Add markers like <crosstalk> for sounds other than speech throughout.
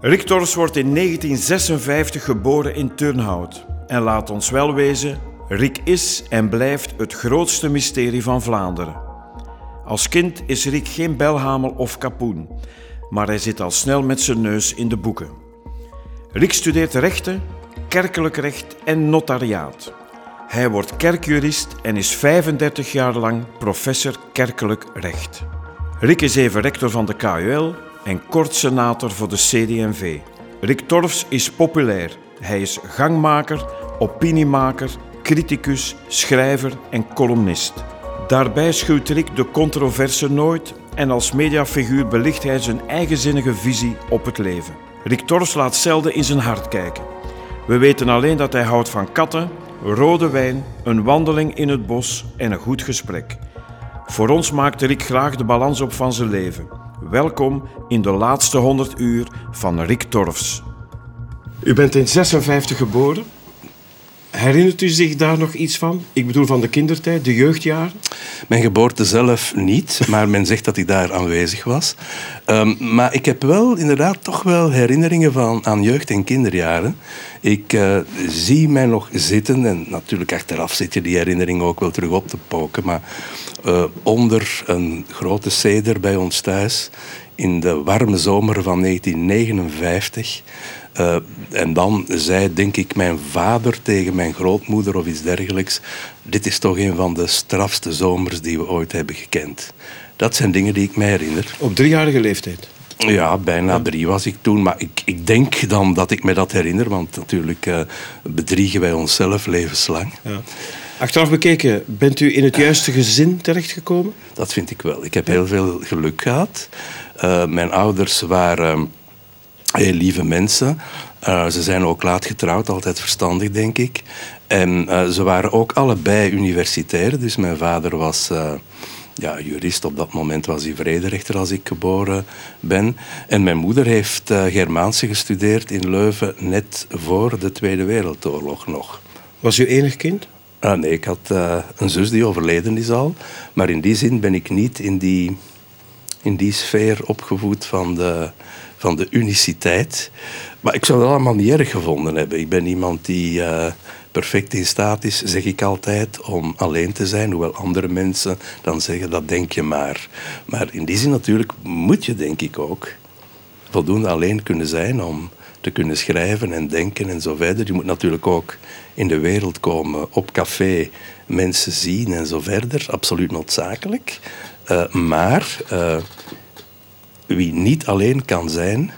Rick Torfs wordt in 1956 geboren in Turnhout. En laat ons wel wezen, Rick is en blijft het grootste mysterie van Vlaanderen. Als kind is Rick geen belhamel of kapoen, maar hij zit al snel met zijn neus in de boeken. Rick studeert rechten, kerkelijk recht en notariaat. Hij wordt kerkjurist en is 35 jaar lang professor kerkelijk recht. Rick is even rector van de KUL en kort senator voor de CD&V. Rick Torfs is populair. Hij is gangmaker, opiniemaker, criticus, schrijver en columnist. Daarbij schuwt Rick de controverse nooit en als mediafiguur belicht hij zijn eigenzinnige visie op het leven. Rick Torfs laat zelden in zijn hart kijken. We weten alleen dat hij houdt van katten, rode wijn, een wandeling in het bos en een goed gesprek. Voor ons maakt Rick graag de balans op van zijn leven. Welkom in de laatste 100 uur van Rick Torfs. U bent in 56 geboren. Herinnert u zich daar nog iets van? Ik bedoel van de kindertijd, de jeugdjaren? Mijn geboorte zelf niet, maar men zegt dat ik daar aanwezig was. Um, maar ik heb wel inderdaad toch wel herinneringen van, aan jeugd- en kinderjaren. Ik uh, zie mij nog zitten, en natuurlijk achteraf zit je die herinneringen ook wel terug op te poken, maar uh, onder een grote ceder bij ons thuis in de warme zomer van 1959 uh, en dan zei, denk ik, mijn vader tegen mijn grootmoeder of iets dergelijks: Dit is toch een van de strafste zomers die we ooit hebben gekend. Dat zijn dingen die ik mij herinner. Op driejarige leeftijd? Ja, bijna drie was ik toen. Maar ik, ik denk dan dat ik me dat herinner, want natuurlijk uh, bedriegen wij onszelf levenslang. Ja. Achteraf bekeken, bent u in het juiste gezin terechtgekomen? Dat vind ik wel. Ik heb heel veel geluk gehad. Uh, mijn ouders waren heel lieve mensen. Uh, ze zijn ook laat getrouwd, altijd verstandig, denk ik. En uh, ze waren ook allebei universitair. Dus mijn vader was uh, ja, jurist. Op dat moment was hij vrederechter als ik geboren ben. En mijn moeder heeft Germaanse gestudeerd in Leuven net voor de Tweede Wereldoorlog nog. Was u enig kind? Ah, nee, ik had een zus die overleden is al. Maar in die zin ben ik niet in die, in die sfeer opgevoed van de van de uniciteit. Maar ik zou dat allemaal niet erg gevonden hebben. Ik ben iemand die uh, perfect in staat is, zeg ik altijd, om alleen te zijn. Hoewel andere mensen dan zeggen, dat denk je maar. Maar in die zin natuurlijk moet je, denk ik ook, voldoende alleen kunnen zijn om te kunnen schrijven en denken en zo verder. Je moet natuurlijk ook in de wereld komen, op café, mensen zien en zo verder. Absoluut noodzakelijk. Uh, maar... Uh, wie niet alleen kan zijn,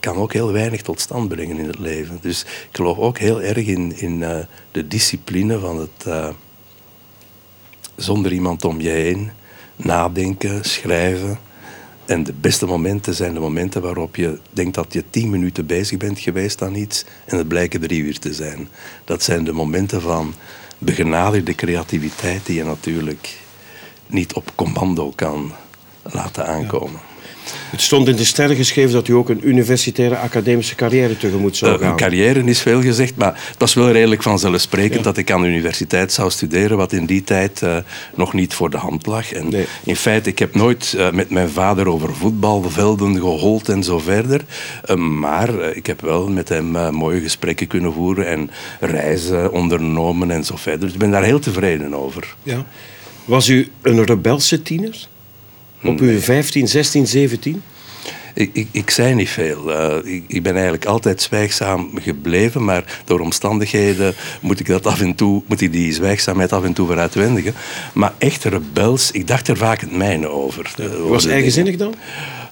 kan ook heel weinig tot stand brengen in het leven. Dus ik geloof ook heel erg in, in uh, de discipline van het uh, zonder iemand om je heen nadenken, schrijven. En de beste momenten zijn de momenten waarop je denkt dat je tien minuten bezig bent geweest aan iets en het blijken drie uur te zijn. Dat zijn de momenten van begenadigde creativiteit die je natuurlijk niet op commando kan laten aankomen. Het stond in de sterren geschreven dat u ook een universitaire academische carrière tegemoet zou eh, gaan. Uh, carrière is veel gezegd, maar het was wel redelijk vanzelfsprekend dat ik aan de universiteit zou studeren, wat in die tijd uh, nog niet voor de hand lag. En in feite, ik heb nooit uh, met mijn vader over voetbalvelden gehold en zo verder. maar ik heb wel met hem mooie gesprekken kunnen voeren en reizen ondernomen en zo verder. Dus ik ben daar heel tevreden over. Ja. Was u een rebelse tiener? Op uw 15, 16, 17? Ik, ik, ik zei niet veel. Uh, ik, ik, ben eigenlijk altijd zwijgzaam gebleven, maar door omstandigheden moet ik, dat af en toe, moet ik die zwijgzaamheid af en toe vooruitwendigen. Maar echt rebels, ik dacht er vaak het mijne over. Ja. Was eigenzinnig dan?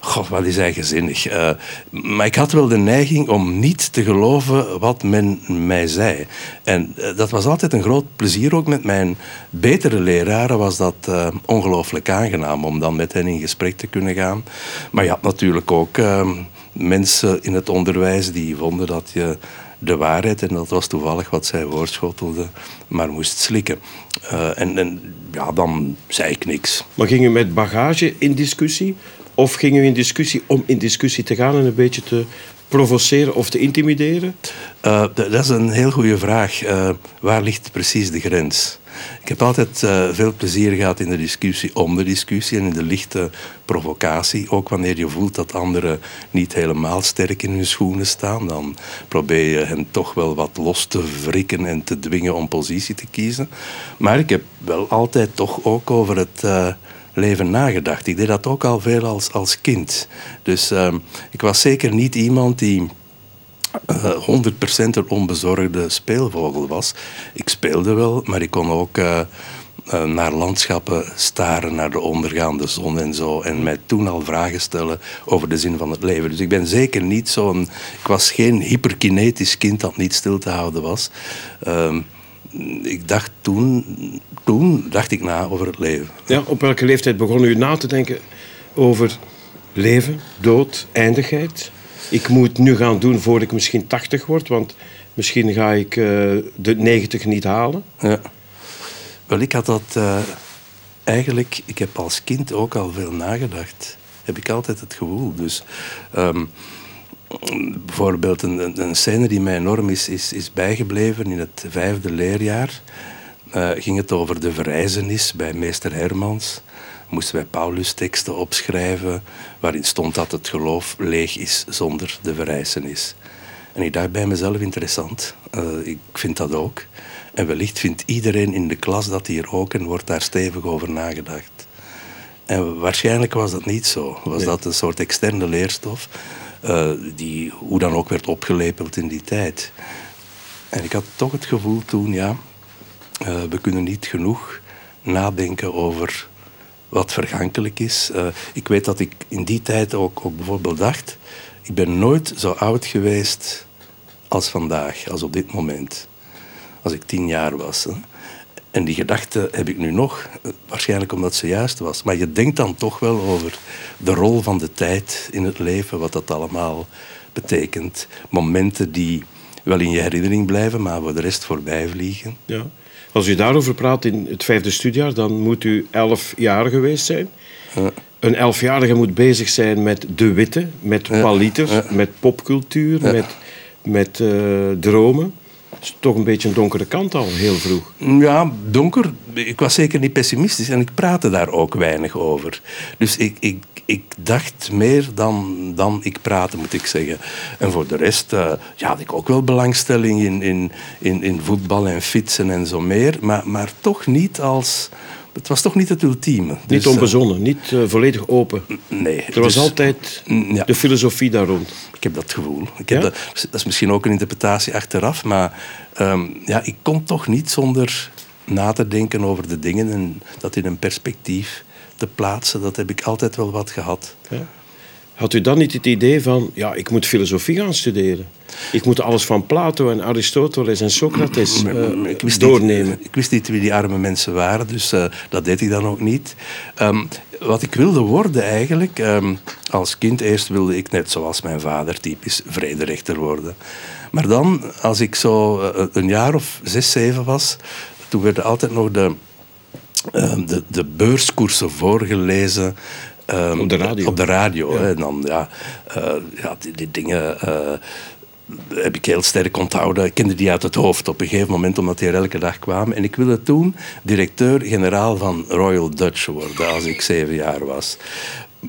God, wat is eigenzinnig. Uh, maar ik had wel de neiging om niet te geloven wat men mij zei. En uh, dat was altijd een groot plezier. Ook met mijn betere leraren was dat uh, ongelooflijk aangenaam om dan met hen in gesprek te kunnen gaan. Maar je had natuurlijk ook mensen in het onderwijs die vonden dat je de waarheid, en dat was toevallig wat zij woordschotelde, maar moest slikken. en, en ja, dan zei ik niks. Maar ging je met bagage in discussie? Of ging u in discussie om in discussie te gaan en een beetje te provoceren of te intimideren? Uh, dat is een heel goede vraag. Uh, waar ligt precies de grens? Ik heb altijd uh, veel plezier gehad in de discussie om de discussie en in de lichte provocatie. Ook wanneer je voelt dat anderen niet helemaal sterk in hun schoenen staan, dan probeer je hen toch wel wat los te wrikken en te dwingen om positie te kiezen. Maar ik heb wel altijd toch ook over het. Leven nagedacht. Ik deed dat ook al veel als, als kind. Dus uh, ik was zeker niet iemand die uh, 100% een onbezorgde speelvogel was. Ik speelde wel, maar ik kon ook uh, uh, naar landschappen staren, naar de ondergaande zon en zo. En mij toen al vragen stellen over de zin van het leven. Dus ik ben zeker niet zo'n. Ik was geen hyperkinetisch kind dat niet stil te houden was. Ehm, ik dacht toen, toen dacht ik na over het leven. Ja, op welke leeftijd begon u na te denken over leven, dood, eindigheid? Ik moet nu gaan doen voordat ik misschien 80 word, want misschien ga ik uh, de 90 niet halen. Ja. Wel, ik had dat uh, eigenlijk, ik heb als kind ook al veel nagedacht. Heb ik altijd het gevoel. Dus um, bijvoorbeeld een, een scène die mij enorm is, is, is bijgebleven in het vijfde leerjaar. Uh, ging het over de verrijzenis bij meester Hermans. Moesten wij Paulus-teksten opschrijven waarin stond dat het geloof leeg is zonder de verrijzenis. En ik dacht bij mezelf interessant. Uh, ik vind dat ook. En wellicht vindt iedereen in de klas dat hier ook en wordt daar stevig over nagedacht. En waarschijnlijk was dat niet zo. Was dat een soort externe leerstof uh, die hoe dan ook werd opgelepeld in die tijd. En ik had toch het gevoel toen, ja, uh, we kunnen niet genoeg nadenken over wat vergankelijk is. Uh, ik weet dat ik in die tijd ook, ook bijvoorbeeld dacht, ik ben nooit zo oud geweest als vandaag, als op dit moment. Als ik tien jaar was. Hè. En die gedachte heb ik nu nog, waarschijnlijk omdat ze juist was. Maar je denkt dan toch wel over de rol van de tijd in het leven, wat dat allemaal betekent. Momenten die wel in je herinnering blijven, maar voor de rest voorbij vliegen. Ja. Als u daarover praat in het vijfde studiejaar, dan moet u elf jaar geweest zijn. Ja. Een elfjarige moet bezig zijn met de witte, met paliter, met popcultuur, met, met uh, dromen is toch een beetje een donkere kant al, heel vroeg. Ja, donker. Ik was zeker niet pessimistisch en ik praatte daar ook weinig over. Dus ik, ik, ik dacht meer dan, dan ik praatte, moet ik zeggen. En voor de rest uh, ja, had ik ook wel belangstelling in, in, in, in voetbal en fietsen en zo meer. Maar, maar toch niet als het was toch niet het ultieme. Niet dus, onbezonnen, niet uh, volledig open. Nee. Er was dus- altijd ja. de filosofie daar rond. Ik heb dat gevoel. Ik heb ja? dat, dat, is misschien ook een interpretatie achteraf, maar um, ja, ik kon toch niet zonder na te denken over de dingen en dat in een perspectief te plaatsen. Dat heb ik altijd wel wat gehad. Ja. Had u dan niet het idee van, ja, ik moet filosofie gaan studeren? Ik moet alles van Plato en Aristoteles en Socrates uh, <clears throat> ik wist doornemen. Niet, <clears throat> ik wist niet wie die arme mensen waren, dus uh, dat deed ik dan ook niet. Um, wat ik wilde worden eigenlijk, um, als kind eerst wilde ik net zoals mijn vader typisch vrederechter worden. Maar dan, als ik zo uh, een jaar of zes, zeven was, toen werden altijd nog de, de, de beurskoersen voorgelezen Um, op de radio. Op de radio. Ja. Hè. En dan, ja, uh, ja die, die dingen uh, heb ik heel sterk onthouden. Ik kende die uit het hoofd op een gegeven moment, omdat die er elke dag kwamen. En ik wilde toen directeur-generaal van Royal Dutch worden, als ik zeven jaar was.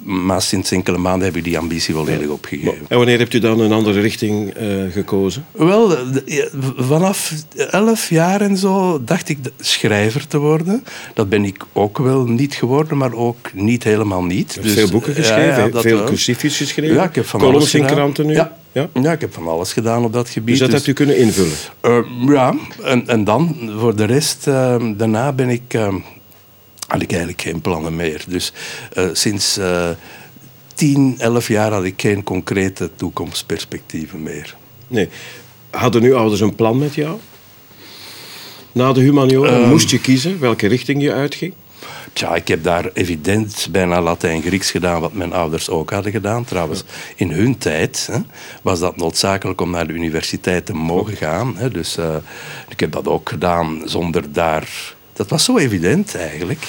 Maar sinds enkele maanden heb ik die ambitie volledig opgegeven. En wanneer hebt u dan een andere richting uh, gekozen? Wel, vanaf elf jaar en zo dacht ik schrijver te worden. Dat ben ik ook wel niet geworden, maar ook niet helemaal niet. Dus, veel boeken geschreven, ja, veel cursiefjes geschreven. Ja, ik heb van alles in kranten nu. Ja. Ja? ja, ik heb van alles gedaan op dat gebied. Dus dat dus, hebt u kunnen invullen? Uh, ja, en, en dan voor de rest, uh, daarna ben ik had ik eigenlijk geen plannen meer. Dus uh, sinds uh, 10, 11 jaar had ik geen concrete toekomstperspectieven meer. Nee. Hadden uw ouders een plan met jou? Na de humaniora um, moest je kiezen welke richting je uitging? Tja, ik heb daar evident bijna Latijn-Grieks gedaan, wat mijn ouders ook hadden gedaan. Trouwens, in hun tijd hè, was dat noodzakelijk om naar de universiteit te mogen gaan. Hè. Dus uh, ik heb dat ook gedaan zonder daar dat was zo evident eigenlijk.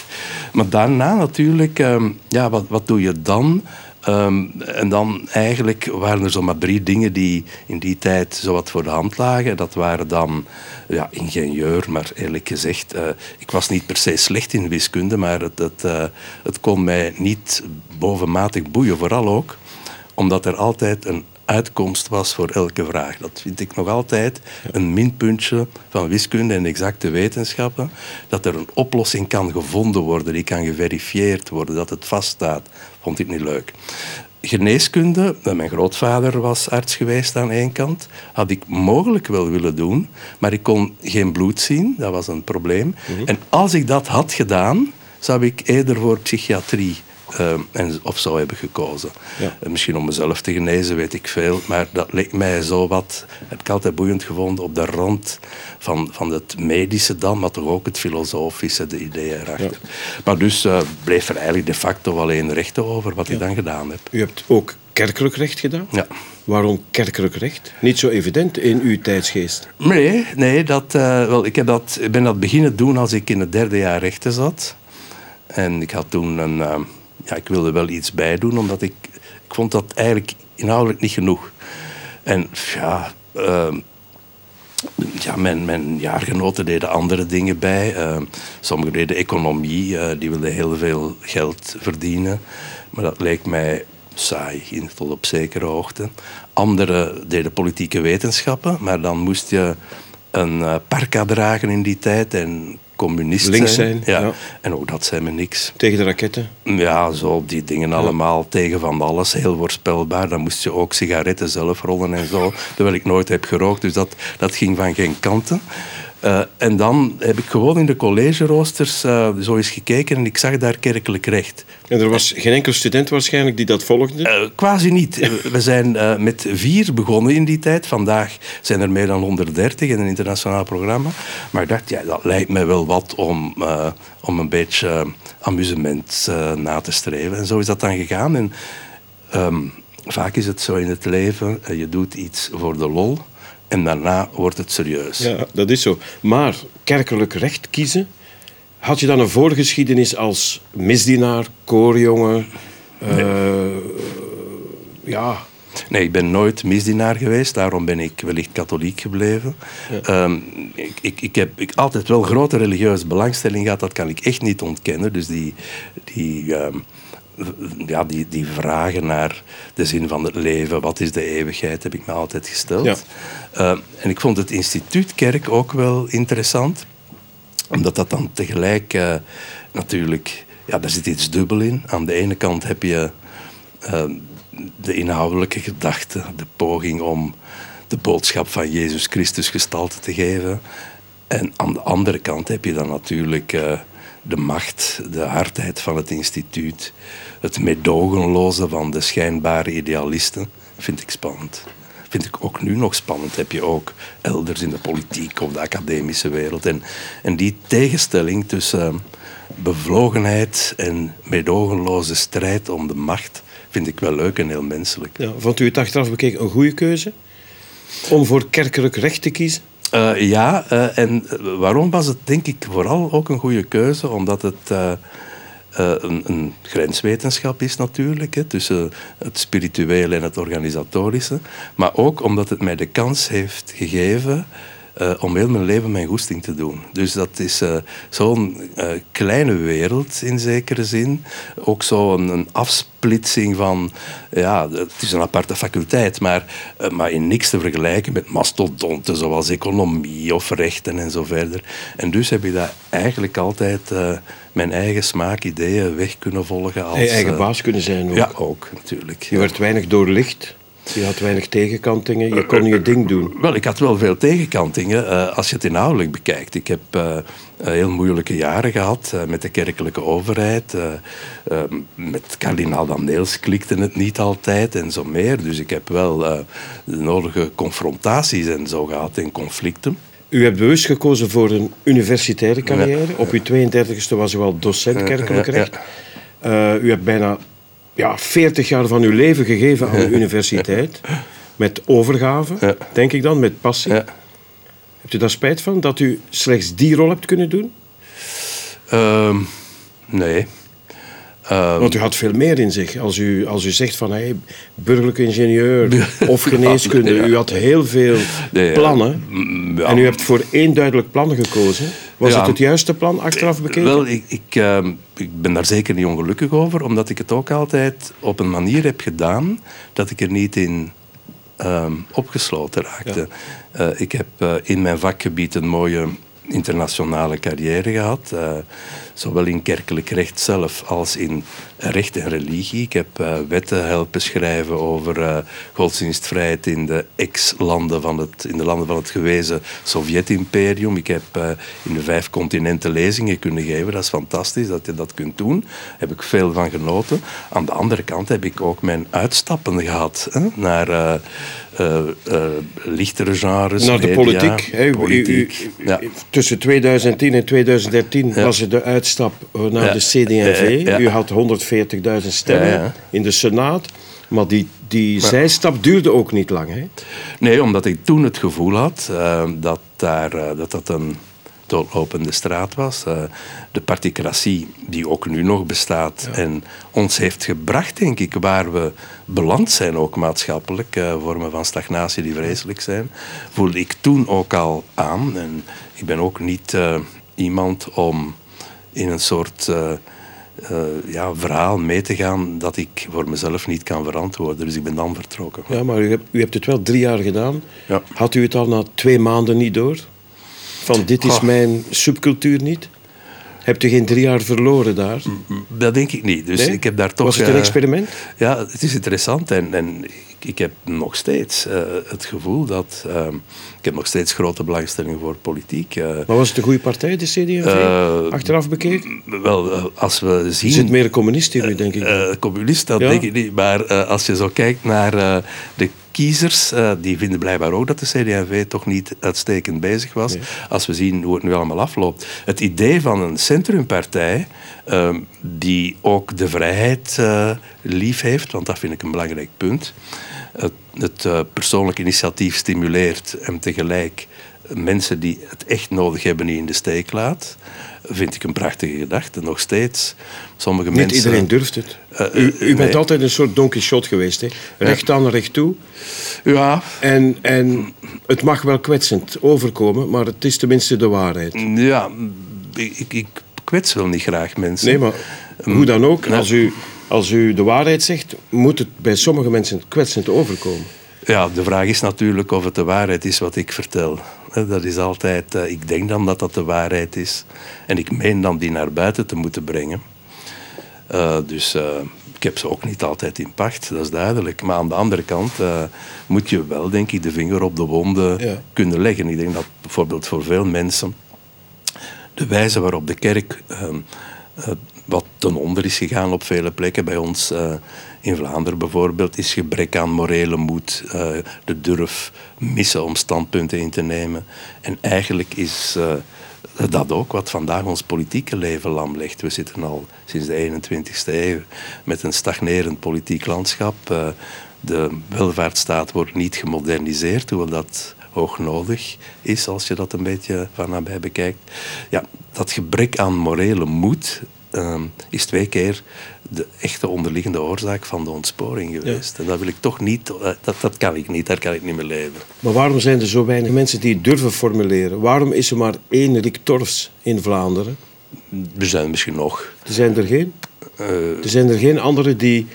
Maar daarna natuurlijk, um, ja, wat, wat doe je dan? Ehm, en dan eigenlijk waren er zomaar drie dingen die in die tijd zo wat voor de hand lagen. Dat waren dan ja, ingenieur, maar eerlijk gezegd, uh, ik was niet per se slecht in wiskunde, maar het, uh, het kon mij niet bovenmatig boeien. Vooral ook omdat er altijd een uitkomst was voor elke vraag. Dat vind ik nog altijd een minpuntje van wiskunde en exacte wetenschappen. Dat er een oplossing kan gevonden worden, die kan geverifieerd worden, dat het vaststaat. Vond ik niet leuk. Geneeskunde, mijn grootvader was arts geweest aan één kant, had ik mogelijk wel willen doen, maar ik kon geen bloed zien, dat was een probleem. Mhm. En als ik dat had gedaan, zou ik eerder voor psychiatrie uh, en, of zou hebben gekozen. Ja. Uh, misschien om mezelf te genezen, weet ik veel. Maar dat leek mij zo wat, heb ik altijd boeiend gevonden, op de rand van, van het medische dan, maar toch ook het filosofische, de ideeën erachter. Maar dus uh, bleef er eigenlijk de facto alleen rechten over wat ik dan gedaan heb. U hebt ook kerkelijk recht gedaan? Ja. Waarom kerkelijk recht? Niet zo evident in uw tijdsgeest. Nee, nee dat, wel, ik, heb dat, ik ben dat beginnen doen als ik in het derde jaar rechten zat. En ik had toen een ja, ik wilde wel iets bij doen, omdat ik, ik vond dat eigenlijk inhoudelijk niet genoeg. En ja, uh, ja mijn, mijn jaargenoten deden andere dingen bij. Uh, sommigen deden economie, uh, die wilden heel veel geld verdienen. Maar dat leek mij saai, tot op zekere hoogte. Anderen deden politieke wetenschappen, maar dan moest je een uh, parka dragen in die tijd en communist Links zijn. ja. En ook dat zei me niks. Tegen de raketten? Ja, zo die dingen allemaal. Tegen van alles. Heel voorspelbaar. Dan moest je ook sigaretten zelf rollen en zo. Terwijl ik nooit heb gerookt. Dus dat, dat ging van geen kanten. Uh, en dan heb ik gewoon in de collegeroosters uh, zo eens gekeken en ik zag daar kerkelijk recht. En er was geen enkel student waarschijnlijk die dat volgde? Uh, quasi niet. We zijn met vier begonnen in die tijd. Vandaag zijn er meer dan 130 in een internationaal programma. Maar ik dacht, ja, dat lijkt mij wel wat om, om een beetje amusement na te streven. En zo is dat dan gegaan. En um, vaak is het zo in het leven, je doet iets voor de lol en daarna wordt het serieus. Ja, dat is zo. Maar kerkelijk recht kiezen, had je dan een voorgeschiedenis als misdienaar, koorjongen? Nee. Uh, ja. Nee, ik ben nooit misdienaar geweest, daarom ben ik wellicht katholiek gebleven. Ja. Um, ik, ik, ik, heb ik altijd wel grote religieuze belangstelling gehad, dat kan ik echt niet ontkennen. Dus die, die um, ja, die, die vragen naar de zin van het leven, wat is de eeuwigheid, heb ik me altijd gesteld. Ja. Uh, en ik vond het instituut Kerk ook wel interessant, omdat dat dan tegelijk uh, natuurlijk, ja, daar zit iets dubbel in. Aan de ene kant heb je uh, de inhoudelijke gedachte, de poging om de boodschap van Jezus Christus gestalte te geven. En aan de andere kant heb je dan natuurlijk de macht, de hardheid van het instituut, het medogenloze van de schijnbare idealisten, vind ik spannend. Vind ik ook nu nog spannend. Heb je ook elders in de politiek of de academische wereld. En, en die tegenstelling tussen bevlogenheid en medogenloze strijd om de macht vind ik wel leuk en heel menselijk. Ja, vond u het achteraf bekeken een goede keuze? Om voor kerkelijk recht te kiezen? Uh, ja, uh, en waarom was het denk ik vooral ook een goede keuze? Omdat het uh, een, een, grenswetenschap is natuurlijk, hè, tussen het spirituele en het organisatorische. Maar ook omdat het mij de kans heeft gegeven uh, om heel mijn leven mijn goesting te doen. Dus dat is uh, zo'n uh, kleine wereld in zekere zin. Ook zo'n een afsplitsing van, ja, het is een aparte faculteit, maar, maar in niks te vergelijken met mastodonten zoals economie of rechten en zo verder. En dus heb je daar eigenlijk altijd mijn eigen smaak, ideeën weg kunnen volgen. Als, je eigen baas kunnen zijn ook. Ja, ook natuurlijk. Je werd weinig doorlicht. Je had weinig tegenkantingen, je kon je ding doen. Wel, ik had wel veel tegenkantingen uh, als je het inhoudelijk bekijkt. Ik heb uh, heel moeilijke jaren gehad uh, met de kerkelijke overheid. met kardinaal Daneels klikte het niet altijd en zo meer. Dus ik heb wel de nodige confrontaties en zo gehad en conflicten. U hebt bewust gekozen voor een universitaire carrière. Ja. Op uw 32e was u al docent kerkelijk recht. u hebt bijna ja, 40 jaar van uw leven gegeven aan de universiteit. Met overgave, denk ik dan, met passie. Ja. Hebt u daar spijt van, dat u slechts die rol hebt kunnen doen? Uh, nee. Ehm, Want u had veel meer in zich. Als u, als u zegt van hey, burgerlijk ingenieur <laughs> of geneeskunde, Ja. u had heel veel Nee, plannen. mm, ja. En u hebt voor één duidelijk plan gekozen. Was Ja. het het juiste plan achteraf bekeken? Wel, ik, ik, ehm, ik ben daar zeker niet ongelukkig over, omdat ik het ook altijd op een manier heb gedaan dat ik er niet in ehm, opgesloten raakte. Eh, ik heb eh, in mijn vakgebied een mooie internationale carrière gehad, eh, zowel in kerkelijk recht zelf als in recht en religie. Ik heb eh, wetten helpen schrijven over eh, godsdienstvrijheid in de ex-landen van het, in de landen van het gewezen Sovjet-imperium. Ik heb in de vijf continenten lezingen kunnen geven. Dat is fantastisch dat je dat kunt doen. Daar heb ik veel van genoten. Aan de andere kant heb ik ook mijn uitstappen gehad hè, naar eh, lichtere genres. Naar de media, politiek. hè. U- u- politiek. u- ja. Tussen 2010 en 2013 Ja. was er de uitstap eh, naar Ja. de CD&V. U had 140.000 stemmen in de Senaat. Maar die, die zijstap duurde ook niet lang. Hè? Nee, omdat ik toen het gevoel had dat, daar, dat dat een doodlopende straat was. Eh, de particratie, die ook nu nog bestaat en ons heeft gebracht, denk ik, waar we beland zijn, ook maatschappelijk, eh, vormen van stagnatie die vreselijk zijn, voelde ik toen ook al aan. En ik ben ook niet eh, iemand om in een soort ja, verhaal mee te gaan dat ik voor mezelf niet kan verantwoorden. Dus ik ben dan vertrokken. Ja, maar u hebt, u hebt het wel drie jaar gedaan. Ja. Had u het al na twee maanden niet door? Van dit is Goh. mijn subcultuur niet? Hebt u geen drie jaar verloren daar? Dat denk ik niet. Dus Nee? ik heb daar toch... Was het een eh, experiment? Ja, het is interessant. En, en ik, ik heb nog steeds eh, het gevoel dat... ehm, ik heb nog steeds grote belangstelling voor politiek. eh. Maar was het een goede partij, de CD&V? Achteraf bekeken? wel, als we zien... Er zit meer een communist in u, denk ik. Communist, dat Ja? denk ik niet. Maar als je zo kijkt naar de kiezers, eh, die vinden blijkbaar ook dat de CD&V toch niet uitstekend bezig was. Als we zien hoe het nu allemaal afloopt. Het idee van een centrumpartij, eh, die ook de vrijheid eh, lief heeft, want dat vind ik een belangrijk punt. Het, het eh, persoonlijk initiatief stimuleert en tegelijk mensen die het echt nodig hebben niet in de steek laat. Vind ik een prachtige gedachte. Nog steeds. Sommige Niet mensen. iedereen durft het. Eh, u, u bent altijd een soort Don Quixote geweest. Hè? Recht aan, recht toe. Ja, En, en het mag wel kwetsend overkomen, maar het is tenminste de waarheid. ja ik, ik, kwets wel niet graag mensen. Nee, maar hoe dan ook, Ja. als u, als u de waarheid zegt, moet het bij sommige mensen kwetsend overkomen. Ja, de vraag is natuurlijk of het de waarheid is wat ik vertel. Hè, Dat is altijd, eh, ik denk dan dat dat de waarheid is. En ik meen dan die naar buiten te moeten brengen. Eh, dus eh, ik heb ze ook niet altijd in pacht, dat is duidelijk. Maar aan de andere kant eh, moet je wel, denk ik, de vinger op de wonden Ja. kunnen leggen. Ik denk dat bijvoorbeeld voor veel mensen de wijze waarop de kerk ehm, eh, wat ten onder is gegaan op vele plekken bij ons eh, in Vlaanderen bijvoorbeeld, is gebrek aan morele moed, eh, de durf missen om standpunten in te nemen. En eigenlijk is eh, dat ook wat vandaag ons politieke leven lam legt. We zitten al sinds de 21ste eeuw met een stagnerend politiek landschap. Eh, de welvaartsstaat wordt niet gemoderniseerd, hoewel dat hoog nodig is als je dat een beetje van nabij bekijkt. Ja, dat gebrek aan morele moed ehm, is twee keer de echte onderliggende oorzaak van de ontsporing geweest. En dat wil ik toch niet, eh, dat, dat kan ik niet, daar kan ik niet meer leven. Maar waarom zijn er zo weinig mensen die het durven formuleren? Waarom is er maar één Rick Torfs in Vlaanderen? Er zijn misschien nog. Er zijn er geen. eh, Er zijn er geen anderen die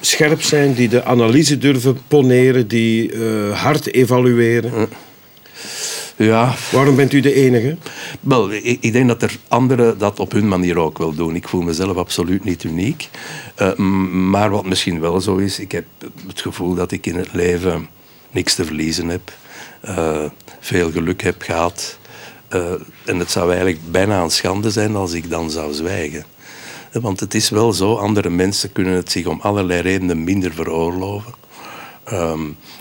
scherp zijn, die de analyse durven poneren, die eh, hard evalueren. Ja, Waarom bent u de enige? Wel, ik, ik denk dat er anderen dat op hun manier ook wel doen. Ik voel mezelf absoluut niet uniek. Eh, maar wat misschien wel zo is, ik heb het gevoel dat ik in het leven niks te verliezen heb. eh, veel geluk heb gehad. Eh, en het zou eigenlijk bijna een schande zijn als ik dan zou zwijgen. Want het is wel zo, andere mensen kunnen het zich om allerlei redenen minder veroorloven. Ehm,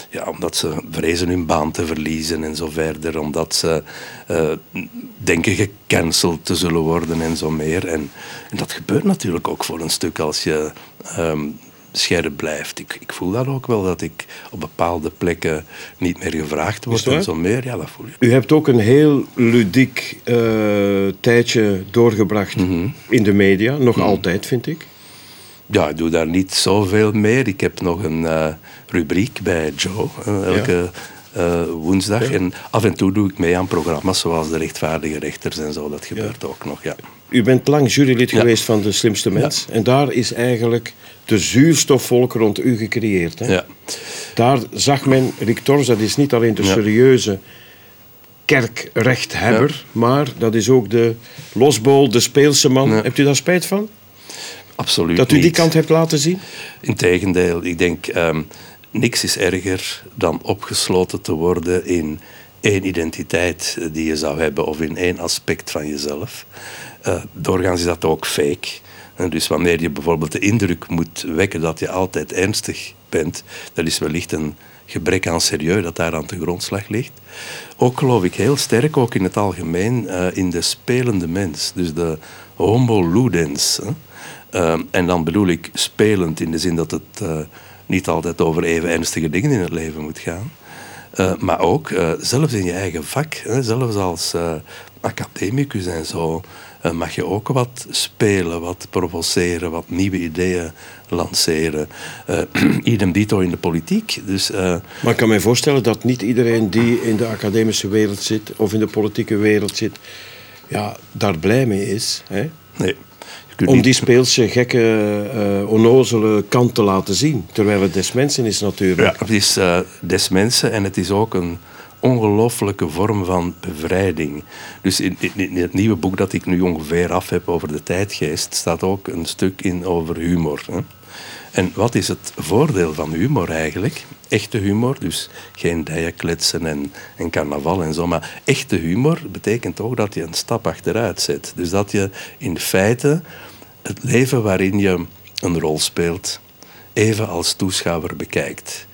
ja, omdat ze vrezen hun baan te verliezen en zo verder. Omdat ze eh, denken gecanceld te zullen worden en zo meer. En, en dat gebeurt natuurlijk ook voor een stuk als je ehm, scherp blijft. Ik, ik voel dat ook wel, dat ik op bepaalde plekken niet meer gevraagd word en zo meer. Ja, dat voel je. U hebt ook een heel ludiek uh, tijdje doorgebracht mhm. in de media. Nog mhm. altijd, vind ik. Ja, ik doe daar niet zoveel meer. Ik heb nog een uh, rubriek bij Joe, uh, elke uh, woensdag. En af en toe doe ik mee aan programma's zoals De Rechtvaardige Rechters en zo. Dat gebeurt ook nog, ja. U bent lang jurylid geweest van De Slimste Mens. En daar is eigenlijk de zuurstofvolk rond u gecreëerd. Hè? Ja. Daar zag men, Rick Tors, dat is niet alleen de serieuze kerkrechthebber, maar dat is ook de losbol, de speelse man. Hebt u daar spijt van? Absoluut Dat u die kant hebt laten zien? Integendeel, ik denk... Um, niks is erger dan opgesloten te worden in één identiteit die je zou hebben of in één aspect van jezelf. Uh, doorgaans is dat ook fake. En dus wanneer je bijvoorbeeld de indruk moet wekken dat je altijd ernstig bent, dat is wellicht een gebrek aan serieus dat daar aan de grondslag ligt. Ook geloof ik heel sterk, ook in het algemeen, uh, in de spelende mens. Dus de homo ludens. En dan bedoel ik spelend in de zin dat het niet altijd over even ernstige dingen in het leven moet gaan. Uh, maar ook, uh, zelfs in je eigen vak, hè, zelfs als uh, academicus en zo, mag je ook wat spelen, wat provoceren, wat nieuwe ideeën lanceren. <clears throat> idem dito in de politiek. Dus, maar ik kan me voorstellen dat niet iedereen die in de academische wereld zit of in de politieke wereld zit, ja, daar blij mee is. Hè? Nee om die speelse, gekke, uh, onnozele kant te laten zien. Terwijl het des mensen is natuurlijk. Ja, het is uh, des mensen en het is ook een ongelooflijke vorm van bevrijding. Dus in, in, het nieuwe boek dat ik nu ongeveer af heb over de tijdgeest, staat ook een stuk in over humor. Hè? En wat is het voordeel van humor eigenlijk? Echte humor, dus geen dijenkletsen en, en carnaval en zo, maar echte humor betekent ook dat je een stap achteruit zet. Dus dat je in feite het leven waarin je een rol speelt, even als toeschouwer bekijkt.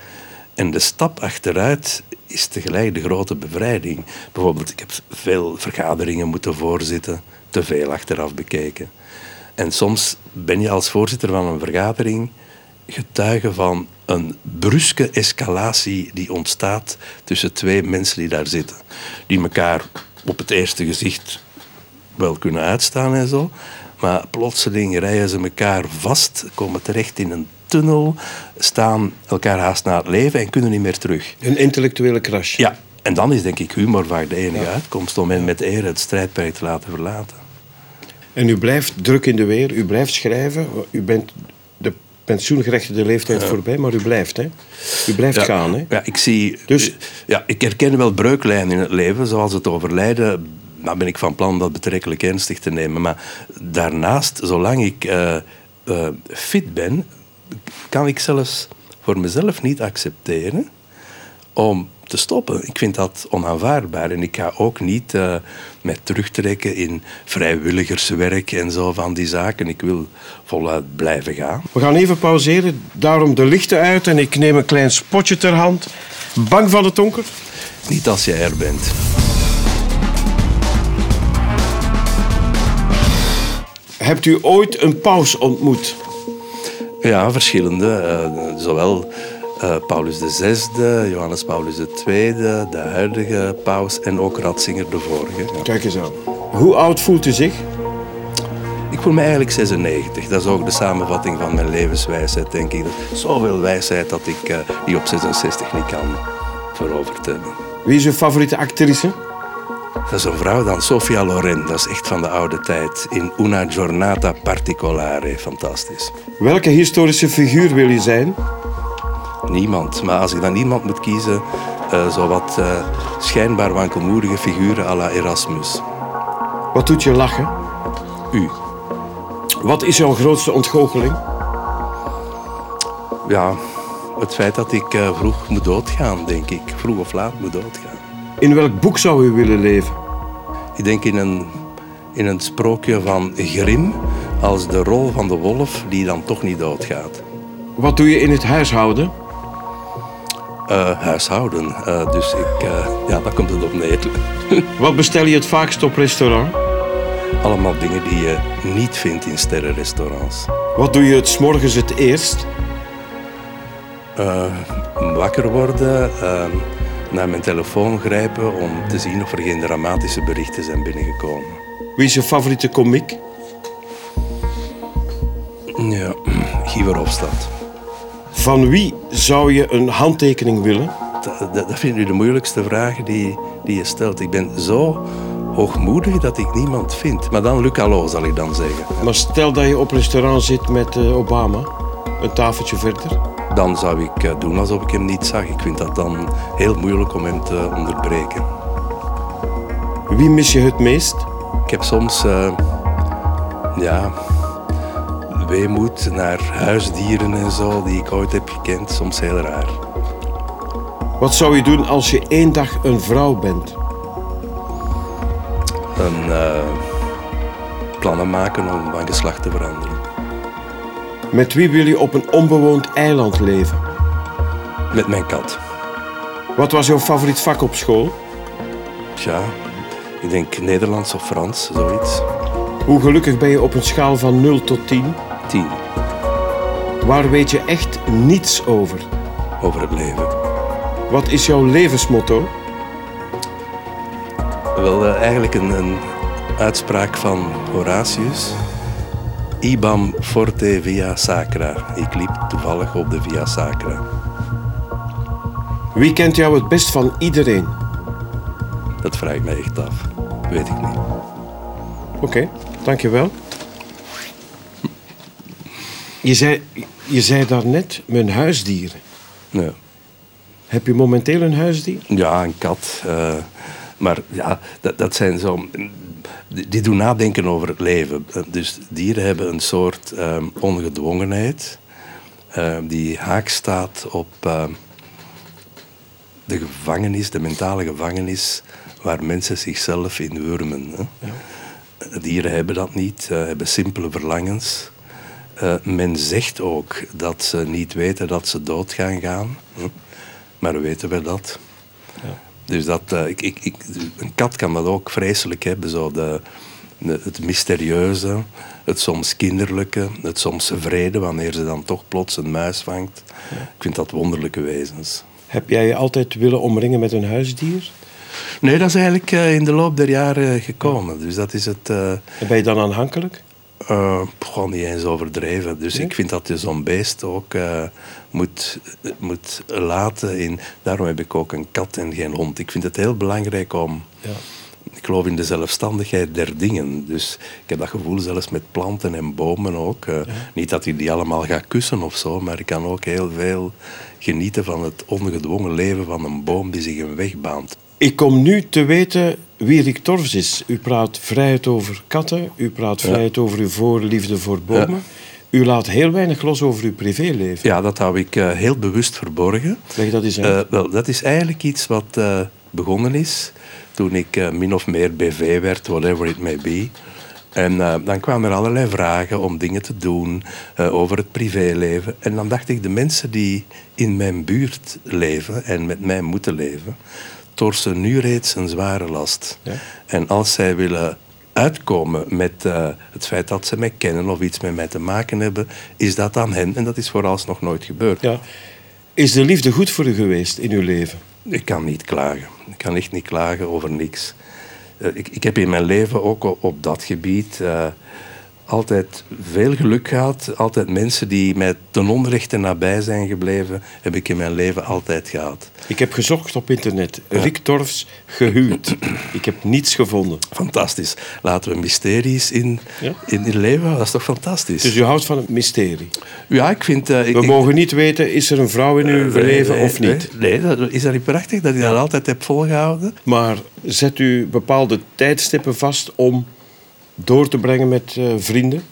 En de stap achteruit is tegelijk de grote bevrijding. Bijvoorbeeld, ik heb veel vergaderingen moeten voorzitten, te veel achteraf bekeken. En soms ben je als voorzitter van een vergadering getuige van een bruske escalatie die ontstaat tussen twee mensen die daar zitten. Die elkaar op het eerste gezicht wel kunnen uitstaan en zo. Maar plotseling rijden ze elkaar vast, komen terecht in een tunnel, staan elkaar haast na het leven en kunnen niet meer terug. Een intellectuele crash. Ja, en dan is denk ik humor vaak de enige uitkomst om hen met eer het strijdperk te laten verlaten. En u blijft druk in de weer, u blijft schrijven, u bent de pensioengerechtigde leeftijd voorbij, maar u blijft, hè? U blijft gaan, hè? Ja, ik zie... Dus... Ja, ik herken wel breuklijnen in het leven, zoals het overlijden nou ben ik van plan dat betrekkelijk ernstig te nemen. Maar daarnaast, zolang ik uh, uh, fit ben, kan ik zelfs voor mezelf niet accepteren om te stoppen. Ik vind dat onaanvaardbaar. En ik ga ook niet uh, mij terugtrekken in vrijwilligerswerk en zo van die zaken. Ik wil voluit blijven gaan. We gaan even pauzeren, daarom de lichten uit en ik neem een klein spotje ter hand. Bang van het donker? Niet als je er bent. Hebt u ooit een paus ontmoet? Ja, verschillende. Uh, zowel uh, Paulus VI, Johannes Paulus II, de huidige paus en ook Ratzinger de vorige. Kijk eens aan. Hoe oud voelt u zich? Ik voel me eigenlijk 96. Dat is ook de samenvatting van mijn levenswijsheid, denk ik. Zoveel wijsheid dat ik uh, die op 66 niet kan veroverd hebben. Wie is uw favoriete actrice? Dat is een vrouw dan, Sofia Loren. Dat is echt van de oude tijd. In Una Giornata Particolare. Fantastisch. Welke historische figuur wil je zijn? Niemand. Maar als ik dan iemand moet kiezen, uh, zo wat uh, schijnbaar wankelmoedige figuren à la Erasmus. Wat doet je lachen? U. Wat is jouw grootste ontgoocheling? Ja, het feit dat ik uh, vroeg moet doodgaan, denk ik. Vroeg of laat moet doodgaan. In welk boek zou u willen leven? Ik denk in een, in een sprookje van Grim als de rol van de wolf die dan toch niet doodgaat. Wat doe je in het huishouden? Uh, huishouden. Uh, dus ik, uh, ja, daar komt het op neer. <laughs> Wat bestel je het vaakst op restaurant? Allemaal dingen die je niet vindt in sterrenrestaurants. Wat doe je het morgens het eerst? Wakker worden, uh, naar mijn telefoon grijpen om te zien of er geen dramatische berichten zijn binnengekomen. Wie is je favoriete komiek? Ja, Guy Verhofstadt. Van wie zou je een handtekening willen? Dat, dat, dat vind ik de moeilijkste vraag die, die je stelt. Ik ben zo hoogmoedig dat ik niemand vind. Maar dan Luc Allo, zal ik dan zeggen. Maar stel dat je op een restaurant zit met uh, Obama, een tafeltje verder. Dan zou ik uh, doen alsof ik hem niet zag. Ik vind dat dan heel moeilijk om hem te onderbreken. Wie mis je het meest? Ik heb soms, uh, ja, weemoed naar huisdieren en zo die ik ooit heb gekend. Soms heel raar. Wat zou je doen als je één dag een vrouw bent? Een uh, plannen maken om van geslacht te veranderen. Met wie wil je op een onbewoond eiland leven? Met mijn kat. Wat was jouw favoriet vak op school? Tja, ik denk Nederlands of Frans, zoiets. Hoe gelukkig ben je op een schaal van 0 tot 10? 10. Waar weet je echt niets over? Over het leven. Wat is jouw levensmotto? Wel, uh, eigenlijk een, een, uitspraak van Horatius. Ibam forte via sacra. Ik liep toevallig op de via sacra. Wie kent jou het best van iedereen? Dat vraag ik mij echt af. Weet ik niet. Oké, okay, dankjewel. Je zei, je zei daarnet mijn huisdieren. Ja. Heb je momenteel een huisdier? Ja, een kat. Uh, maar ja, dat, dat zijn zo. Die, die doen nadenken over het leven. Dus dieren hebben een soort um, ongedwongenheid. Uh, die haak staat op uh, de gevangenis, de mentale gevangenis, waar mensen zichzelf in wurmen. Hè. Ja. Dieren hebben dat niet, uh, hebben simpele verlangens. Uh, men zegt ook dat ze niet weten dat ze dood gaan gaan. Hm? Maar weten we dat? Ja. Dus dat, uh, ik, ik, ik, een kat kan dat ook vreselijk hebben. Zo de, de, het mysterieuze, het soms kinderlijke, het soms vrede wanneer ze dan toch plots een muis vangt. Ja. Ik vind dat wonderlijke wezens. Heb jij je altijd willen omringen met een huisdier? Nee, dat is eigenlijk uh, in de loop der jaren gekomen. Dus dat is het... En ben je dan aanhankelijk? Uh, gewoon niet eens overdreven. Dus nee? ik vind dat je zo'n beest ook uh, moet, moet laten. In, daarom heb ik ook een kat en geen hond. Ik vind het heel belangrijk om. Ja. Ik geloof in de zelfstandigheid der dingen. Dus ik heb dat gevoel zelfs met planten en bomen ook. Uh, ja. Niet dat ik die allemaal ga kussen of zo, maar ik kan ook heel veel genieten van het ongedwongen leven van een boom die zich een weg baant. Ik kom nu te weten wie Rick Torfs is. U praat vrijheid over katten, u praat vrijheid ja. over uw voorliefde voor bomen. Ja. U laat heel weinig los over uw privéleven. Ja, dat hou ik uh, heel bewust verborgen. Leg dat eens uit. Uh, wel, dat is eigenlijk iets wat uh, begonnen is toen ik min of meer BV werd, whatever it may be. En dan kwamen er allerlei vragen om dingen te doen over het privéleven. En dan dacht ik, de mensen die in mijn buurt leven en met mij moeten leven, torsen nu reeds een zware last. Ja? En als zij willen uitkomen met uh, het feit dat ze mij kennen of iets met mij te maken hebben, is dat aan hen. En dat is vooralsnog nooit gebeurd. Ja. Is de liefde goed voor u geweest in uw leven? Ik kan niet klagen. Ik kan echt niet klagen over niks. Uh, ik, ik, heb in mijn leven ook op, op dat gebied uh, altijd veel geluk gehad. Altijd mensen die mij ten onrechte nabij zijn gebleven, heb ik in mijn leven altijd gehad. Ik heb gezocht op internet. Ja. Rick Torfs gehuwd. ik heb niets gevonden. Fantastisch. Laten we mysteries in, ja? in, in leven. Dat is toch fantastisch? Dus je houdt van het mysterie? Ja, ik vind... Uh, we ik, mogen niet weten, is er een vrouw in uw uh, leven nee, of niet? Nee, dat, is dat niet prachtig dat je ja. dat altijd hebt volgehouden? Maar zet u bepaalde tijdstippen vast om door te brengen met uh, vrienden?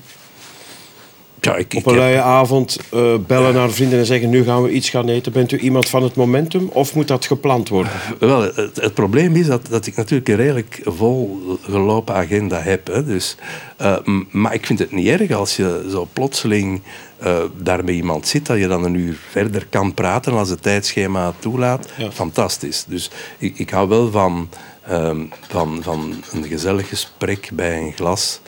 Ja, ik, op een luie heb... avond uh, bellen naar vrienden en zeggen: Nu gaan we iets gaan eten. Bent u iemand van het momentum of moet dat gepland worden? Wel, het, het probleem is dat, dat ik natuurlijk een redelijk volgelopen agenda heb. Hè. Dus, uh, maar ik vind het niet erg als je zo plotseling uh, daar met iemand zit, dat je dan een uur verder kan praten als het tijdschema toelaat. Ja. Fantastisch. Dus ik, ik hou wel van, um, van, van een gezellig gesprek bij een glas.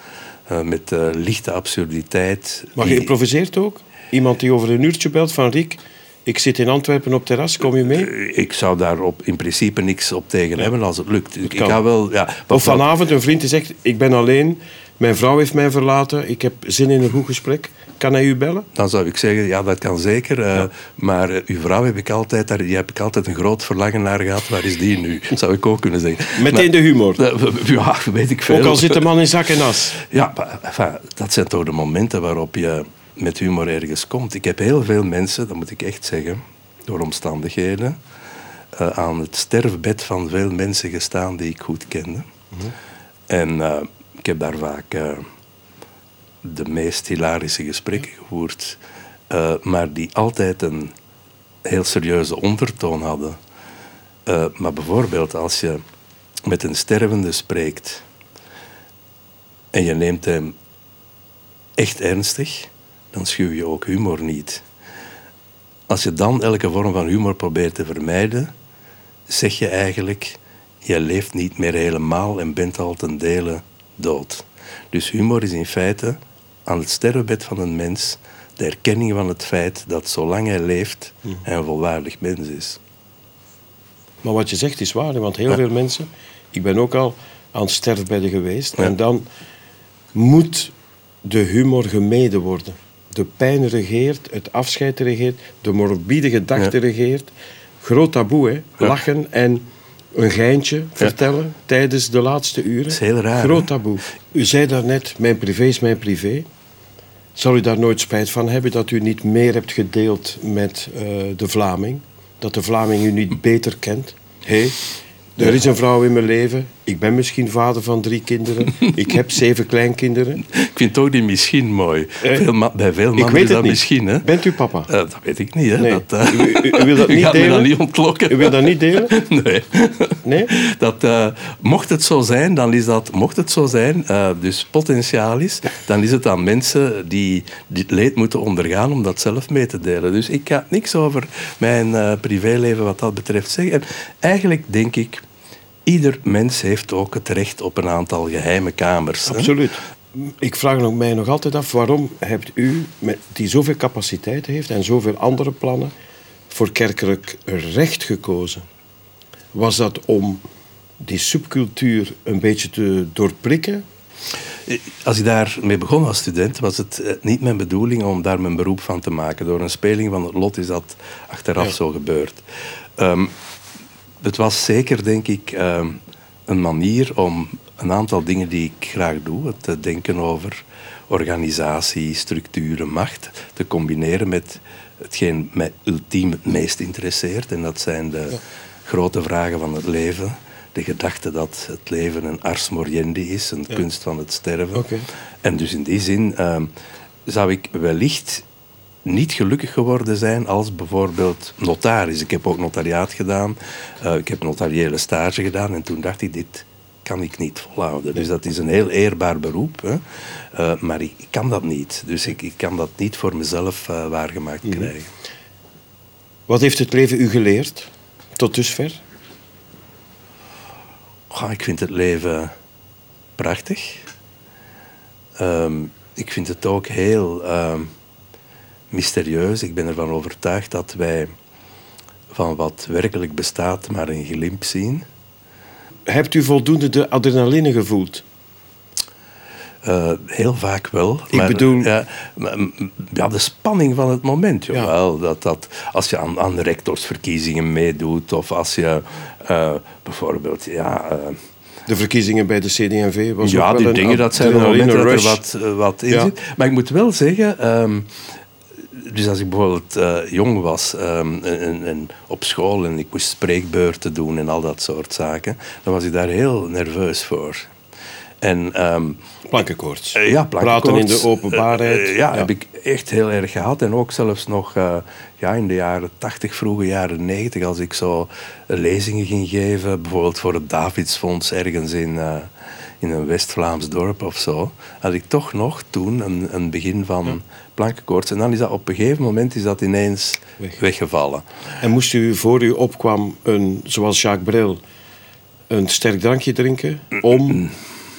Uh, met uh, lichte absurditeit. Maar je improviseert ook? Iemand die over een uurtje belt van Riek, Ik zit in Antwerpen op terras, kom je mee? Eh, Ik zou daar op, in principe niks op tegen hebben als het lukt. Ik, ga wel, ja, Of vanavond een vriend die zegt, ik ben alleen, mijn vrouw heeft mij verlaten, ik heb zin in een goed gesprek. Kan hij u bellen? Dan zou ik zeggen, ja, dat kan zeker. eh, Maar eh, uw vrouw heb ik altijd, daar, die heb ik altijd een groot verlangen naar gehad. Waar is die nu? Zou ik ook kunnen zeggen. Meteen de humor. Ja, weet ik veel. Ook al zit de man in zak en as. Ja, maar, enfin, dat zijn toch de momenten waarop je met humor ergens komt. Ik heb heel veel mensen, dat moet ik echt zeggen, door omstandigheden, eh, aan het sterfbed van veel mensen gestaan die ik goed kende. En eh, ik heb daar vaak eh, de meest hilarische gesprekken gevoerd, eh, maar die altijd een heel serieuze ondertoon hadden. Eh, maar bijvoorbeeld als je met een stervende spreekt en je neemt hem echt ernstig, dan schuw je ook humor niet. Als je dan elke vorm van humor probeert te vermijden, zeg je eigenlijk, je leeft niet meer helemaal en bent al ten dele dood. Dus humor is in feite aan het sterfbed van een mens de erkenning van het feit dat zolang hij leeft, hij een volwaardig mens is. Maar wat je zegt is waar, hè, want heel veel mensen... Ik ben ook al aan sterfbedden geweest. Ja. En dan moet de humor gemeden worden. De pijn regeert, het afscheid regeert, de morbide gedachte Ja. regeert. Groot taboe, hè? Lachen en een geintje vertellen tijdens de laatste uren. Dat is heel raar, Groot hè? taboe. U zei daarnet, mijn privé is mijn privé. Zal u daar nooit spijt van hebben dat u niet meer hebt gedeeld met eh, de Vlaming? Dat de Vlaming u niet beter kent? Hé, er is een vrouw in mijn leven. Ik ben misschien vader van drie kinderen. <laughs> Ik heb zeven kleinkinderen. Ik vind toch die misschien mooi. Eh, Veel bij veel Ik mannen weet is het dat niet. misschien. Hè? Bent u papa? Eh, dat weet ik niet. Hè? Nee. Dat, eh, U- u- u wil dat <laughs> niet gaat me dat delen? niet ontlokken. U wil dat niet delen? <laughs> Nee. Nee? <laughs> Dat, eh, mocht het zo zijn, dan is dat, mocht het zo zijn, eh, dus potentiaal is, dan is het aan mensen die dit leed moeten ondergaan om dat zelf mee te delen. Dus ik ga niks over mijn eh, privéleven wat dat betreft zeggen. En eigenlijk denk ik, ieder mens heeft ook het recht op een aantal geheime kamers. hè. Absoluut. Ik vraag mij nog altijd af, waarom hebt u, die zoveel capaciteit heeft en zoveel andere plannen, voor kerkelijk recht gekozen? Was dat om die subcultuur een beetje te doorprikken? Als ik daarmee begon als student, was het eh, niet mijn bedoeling om daar mijn beroep van te maken. Door een speling van het lot is dat achteraf Ja. zo gebeurd. Ehm, het was zeker, denk ik, ehm, een manier om een aantal dingen die ik graag doe, het te denken over organisatie, structuren, macht, te combineren met hetgeen mij ultiem het meest interesseert. En dat zijn de grote vragen van het leven. De gedachte dat het leven een ars moriendi is, een kunst van het sterven. En dus in die zin ehm, zou ik wellicht niet gelukkig geworden zijn als bijvoorbeeld notaris. Ik heb ook notariaat gedaan, eh, ik heb notariële stage gedaan en toen dacht ik, dit kan ik niet volhouden. Dus dat is een heel eerbaar beroep, hè. Eh, maar ik, ik kan dat niet. Dus ik, ik kan dat niet voor mezelf eh, waargemaakt krijgen. Wat heeft het leven u geleerd tot dusver? Goh, ik vind het leven prachtig. Ehm, ik vind het ook heel ehm, mysterieus. Ik ben ervan overtuigd dat wij van wat werkelijk bestaat maar een glimp zien. Hebt u voldoende de adrenaline gevoeld? Eh, heel vaak wel. Ik bedoel- Ja, maar, mm, ja, de spanning van het moment. Jawel, dat, dat, als je aan, aan rectorsverkiezingen meedoet of als je eh, bijvoorbeeld... Ja, eh, De verkiezingen bij de CD&V was ja, ook wel die een dingen, dat zijn adrenaline momenten dat er wat, wat in Ja. zit. Maar ik moet wel zeggen... ehm, dus als ik bijvoorbeeld jong was ehm, en, en- en op school en ik moest spreekbeurten doen en al dat soort zaken, dan was ik daar heel nerveus voor. En ehm, Plankenkoorts. eh, ja, Praten in plankenkoorts, de openbaarheid. eh, eh, ja, heb ik echt heel erg gehad. En ook zelfs nog ja, in de jaren 80, vroege jaren 90, als ik zo lezingen ging geven, bijvoorbeeld voor het Davidsfonds ergens in, in een West-Vlaams dorp of zo, had ik toch nog toen een, een begin van plankenkoorts. En dan is dat op een gegeven moment is dat ineens Weg. weggevallen. En moest u voor u opkwam, een, zoals Jacques Brel, een sterk drankje drinken om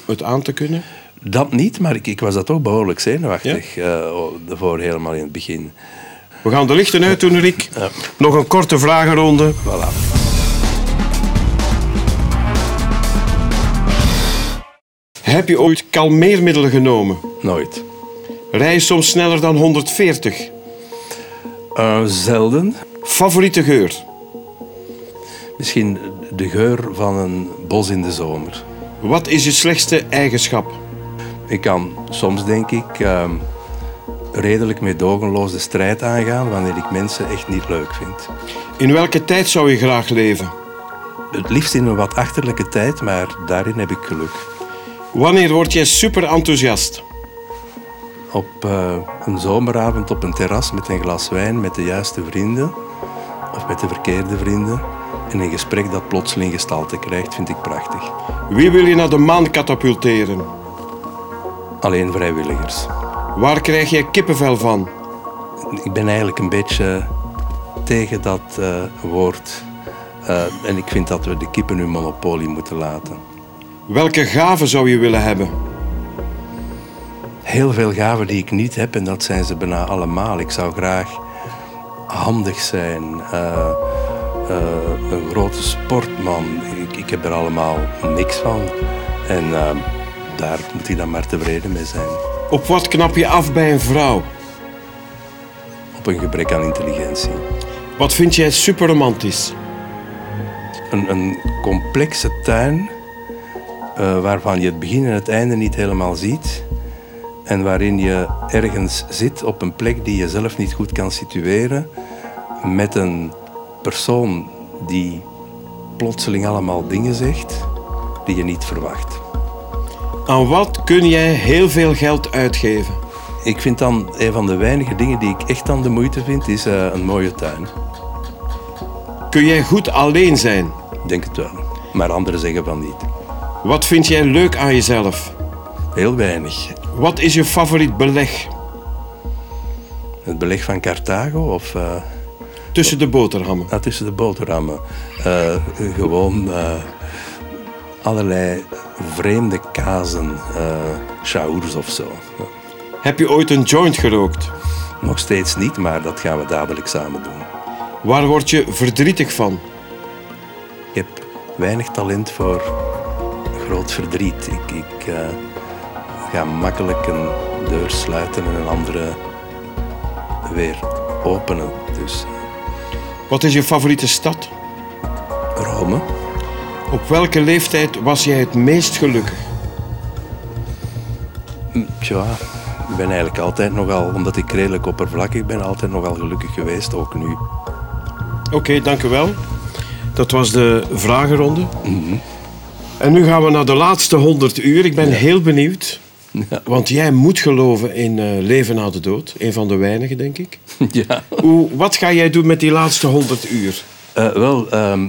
het aan te kunnen? Dat niet, maar ik, ik was dat toch behoorlijk zenuwachtig eh, voor helemaal in het begin. We gaan de lichten uit doen, Rick. Ja. Nog een korte vragenronde. Voilà. Heb je ooit kalmeermiddelen genomen? Nooit. Rij je soms sneller dan 140? Eh, zelden. Favoriete geur? Misschien de geur van een bos in de zomer. Wat is je slechtste eigenschap? Ik kan soms, denk ik, ehm, redelijk meedogenloos de strijd aangaan wanneer ik mensen echt niet leuk vind. In welke tijd zou je graag leven? Het liefst in een wat achterlijke tijd, maar daarin heb ik geluk. Wanneer word jij super enthousiast? Op eh, een zomeravond op een terras met een glas wijn met de juiste vrienden of met de verkeerde vrienden en een gesprek dat plotseling gestalte krijgt, vind ik prachtig. Wie wil je naar de maan katapulteren? Alleen vrijwilligers. Waar krijg jij kippenvel van? Ik ben eigenlijk een beetje tegen dat eh, woord. Eh, en ik vind dat we de kippen hun monopolie moeten laten. Welke gave zou je willen hebben? Heel veel gaven die ik niet heb en dat zijn ze bijna allemaal. Ik zou graag handig zijn, eh, eh, een grote sportman. Ik, ik heb er allemaal niks van. En eh, daar moet ik dan maar tevreden mee zijn. Op wat knap je af bij een vrouw? Op een gebrek aan intelligentie. Wat vind jij super romantisch? Een, een complexe tuin eh, waarvan je het begin en het einde niet helemaal ziet. En waarin je ergens zit op een plek die je zelf niet goed kan situeren. Met een persoon die plotseling allemaal dingen zegt die je niet verwacht. Aan wat kun jij heel veel geld uitgeven? Ik vind dan een van de weinige dingen die ik echt aan de moeite vind, is eh, een mooie tuin. Kun jij goed alleen zijn? Ik denk het wel. Maar anderen zeggen van niet. Wat vind jij leuk aan jezelf? Heel weinig. Wat is je favoriet beleg? Het beleg van Carthago of eh, Tussen de boterhammen. ah, tussen de boterhammen. Eh, gewoon eh, allerlei vreemde kazen, uh, of zo. Heb je ooit een joint gerookt? Nog steeds niet, maar dat gaan we dadelijk samen doen. Waar word je verdrietig van? Ik heb weinig talent voor groot verdriet. Ik, ik ga makkelijk een deur sluiten en een andere weer openen. Dus Wat is je favoriete stad? Rome, Op welke leeftijd was jij het meest gelukkig? Hm, tja, ik ben eigenlijk altijd nogal, omdat ik redelijk oppervlakkig ben, altijd nogal gelukkig geweest, ook nu. Oké, dank u wel. Dat was de vragenronde. Mhm. En nu gaan we naar de laatste 100 uur. Ik ben heel benieuwd. Ja. Want jij moet geloven in eh, leven na de dood. Een van de weinigen, denk ik. <laughs> ja. Hoe, wat ga jij doen met die laatste 100 uur? Eh, wel, ehm,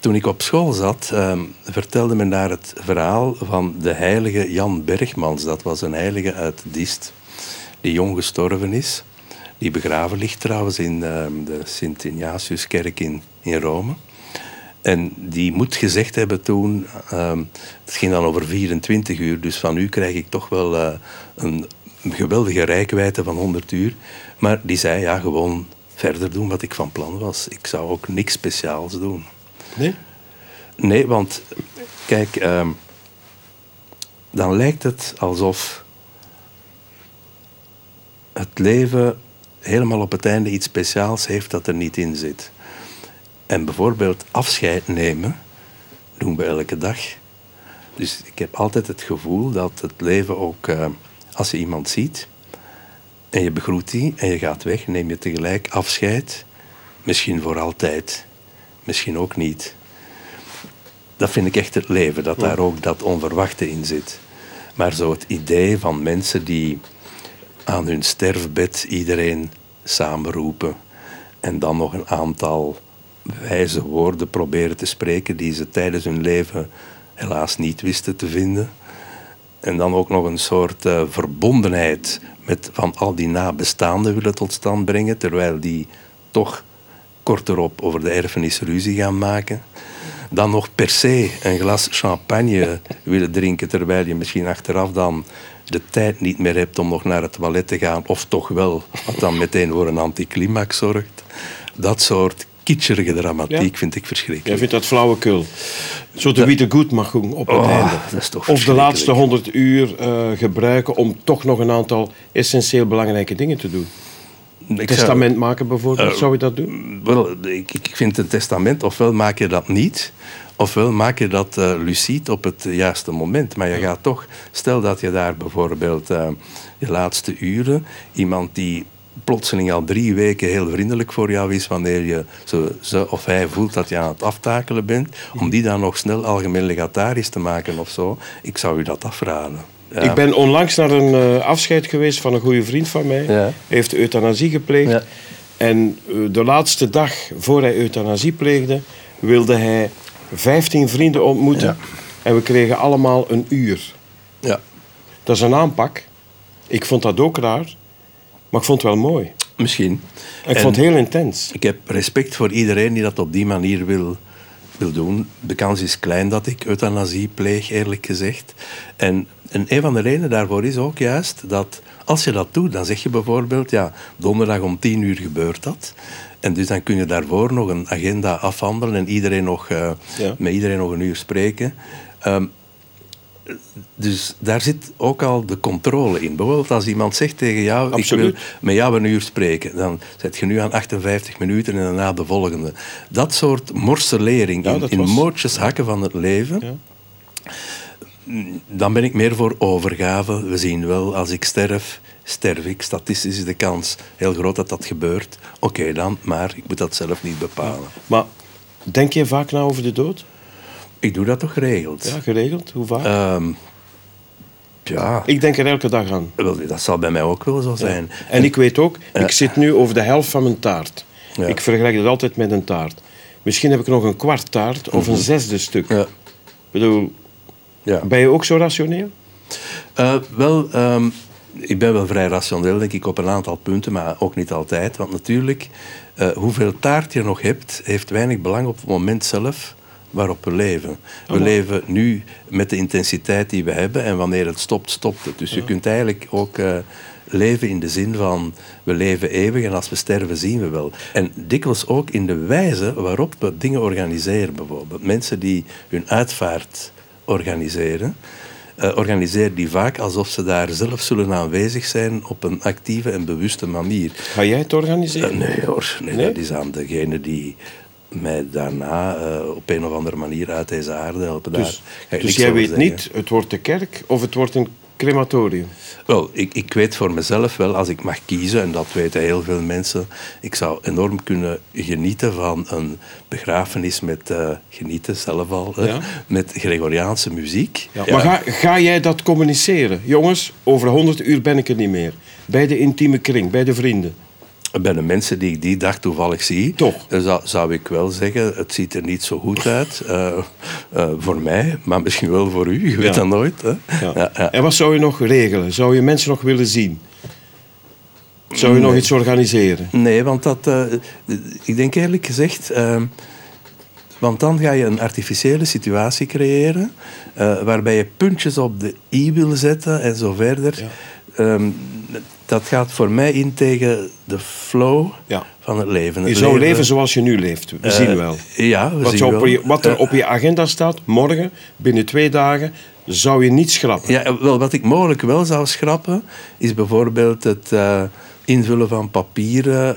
toen ik op school zat, ehm, vertelde men daar het verhaal van de heilige Jan Bergmans. Dat was een heilige uit Diest, die jong gestorven is. Die begraven ligt trouwens in ehm, de Sint-Ignatiuskerk in, in Rome. En die moet gezegd hebben toen, ehm, het ging dan over 24 uur, dus van u krijg ik toch wel eh, een geweldige rijkwijde van 100 uur. Maar die zei, ja, gewoon verder doen wat ik van plan was. Ik zou ook niks speciaals doen. Nee? Nee, want kijk, ehm, dan lijkt het alsof het leven helemaal op het einde iets speciaals heeft dat er niet in zit. En bijvoorbeeld afscheid nemen doen we elke dag. Dus ik heb altijd het gevoel dat het leven ook, eh, als je iemand ziet en je begroet die en je gaat weg, neem je tegelijk afscheid. Misschien voor altijd, misschien ook niet. Dat vind ik echt het leven, dat daar ook dat onverwachte in zit. Maar zo het idee van mensen die aan hun sterfbed iedereen samenroepen en dan nog een aantal wijze woorden proberen te spreken die ze tijdens hun leven helaas niet wisten te vinden. En dan ook nog een soort eh, verbondenheid met van al die nabestaanden willen tot stand brengen, terwijl die toch kort erop over de erfenis ruzie gaan maken. Dan nog per se een glas champagne <laughs> willen drinken, terwijl je misschien achteraf dan de tijd niet meer hebt om nog naar het toilet te gaan, of toch wel, wat dan meteen voor een anticlimax zorgt. Dat soort kitscherige dramatiek Ja. vind ik verschrikkelijk. Jij vindt dat flauwekul. Zo de witte goed mag doen op het Oh, einde. dat is toch Of de laatste 100 uur eh, gebruiken om toch nog een aantal essentieel belangrijke dingen te doen. Ik zou- Testament maken bijvoorbeeld, Eh, zou je dat doen? Wel, ik, ik vind een testament, ofwel maak je dat niet, ofwel maak je dat lucide op het juiste moment. Maar je gaat toch, stel dat je daar bijvoorbeeld eh, je laatste uren, iemand die plotseling al drie weken heel vriendelijk voor jou is, wanneer je ze, ze of hij voelt dat je aan het aftakelen bent, om die dan nog snel algemeen legatarisch te maken of zo, ik zou u dat afraden. Ja. Ik ben onlangs naar een eh, afscheid geweest van een goede vriend van mij. Ja. Hij heeft euthanasie gepleegd. Ja. En eh, de laatste dag voor hij euthanasie pleegde, wilde hij 15 vrienden ontmoeten. En we kregen allemaal een uur. Ja. Dat is een aanpak. Ik vond dat ook raar, maar ik vond het wel mooi. Misschien. Ik En- vond het heel intens. Ik heb respect voor iedereen die dat op die manier wil, wil doen. De kans is klein dat ik euthanasie pleeg, eerlijk gezegd. En, en een van de redenen daarvoor is ook juist dat als je dat doet, dan zeg je bijvoorbeeld, ja, donderdag om tien uur gebeurt dat. En dus dan kun je daarvoor nog een agenda afhandelen en iedereen nog, eh, Ja. met iedereen nog een uur spreken. Ehm, dus daar zit ook al de controle in. Bijvoorbeeld als iemand zegt tegen jou, ik wil Absoluut. met jou een uur spreken, dan zet je nu aan 58 minuten en daarna de volgende. Dat soort morselering Ja, in, in was- hakken van het leven, Ja. dan ben ik meer voor overgave. We zien wel, als ik sterf, sterf ik. Statistisch is de kans heel groot dat dat gebeurt. Oké dan, maar ik moet dat zelf niet bepalen. Maar denk je vaak na over de dood? Ik doe dat toch geregeld. Ja, geregeld? Hoe vaak? Ehm, ja, ik denk er elke dag aan. dat zal bij mij ook wel zo zijn. En ik weet ook, ik zit nu over de helft van mijn taart. Ja. Ik vergelijk het altijd met een taart. Misschien heb ik nog een kwart taart of een zesde stuk. Mhm. Ja, Ik bedoel, ja. ben je ook zo rationeel? Eh, wel, ehm, ik ben wel vrij rationeel, denk ik, op een aantal punten, maar ook niet altijd. Want natuurlijk, eh, hoeveel taart je nog hebt, heeft weinig belang op het moment zelf waarop we leven. We leven nu met de intensiteit die we hebben en wanneer het stopt, stopt het. Dus je kunt eigenlijk ook eh, leven in de zin van we leven eeuwig en als we sterven zien we wel. En dikwijls ook in de wijze waarop we dingen organiseren bijvoorbeeld. Mensen die hun uitvaart organiseren, eh, organiseren die vaak alsof ze daar zelf zullen aanwezig zijn op een actieve en bewuste manier. Ga jij het organiseren? Eh, nee hoor, nee, Nee? dat is aan degene die mij daarna eh, op een of andere manier uit deze aarde helpen. Daar dus ik dus niks jij weet zeggen. niet, het wordt de kerk of het wordt een crematorium. Wel, ik, ik weet voor mezelf wel, als ik mag kiezen, en dat weten heel veel mensen, ik zou enorm kunnen genieten van een begrafenis met, eh, genieten zelf al, Ja. met Gregoriaanse muziek. Ja, Maar ga, ga jij dat communiceren? Jongens, over 100 uur ben ik er niet meer. Bij de intieme kring, bij de vrienden. Bij de mensen die ik die dag toevallig zie, Toch? eh, zou, zou ik wel zeggen, het ziet er niet zo goed uit eh, eh, voor mij, maar misschien wel voor u, je weet Ja. dat nooit. Hè? Ja. Ja, ja. En wat zou je nog regelen? Zou je mensen nog willen zien? Zou je nog iets organiseren? Nee, want dat, ik denk eerlijk gezegd, eh, want dan ga je een artificiële situatie creëren, waarbij je puntjes op de i wil zetten en zo verder. Ja. Dat gaat voor mij in tegen de flow Ja. van het leven. Je zou leven zoals je nu leeft. We eh, zien wel. Ja, we Wat, zien wel. je- wat er Eh, op je agenda staat, morgen, binnen twee dagen, zou je niet schrappen. Ja, wel, wat ik mogelijk wel zou schrappen, is bijvoorbeeld het eh, invullen van papieren,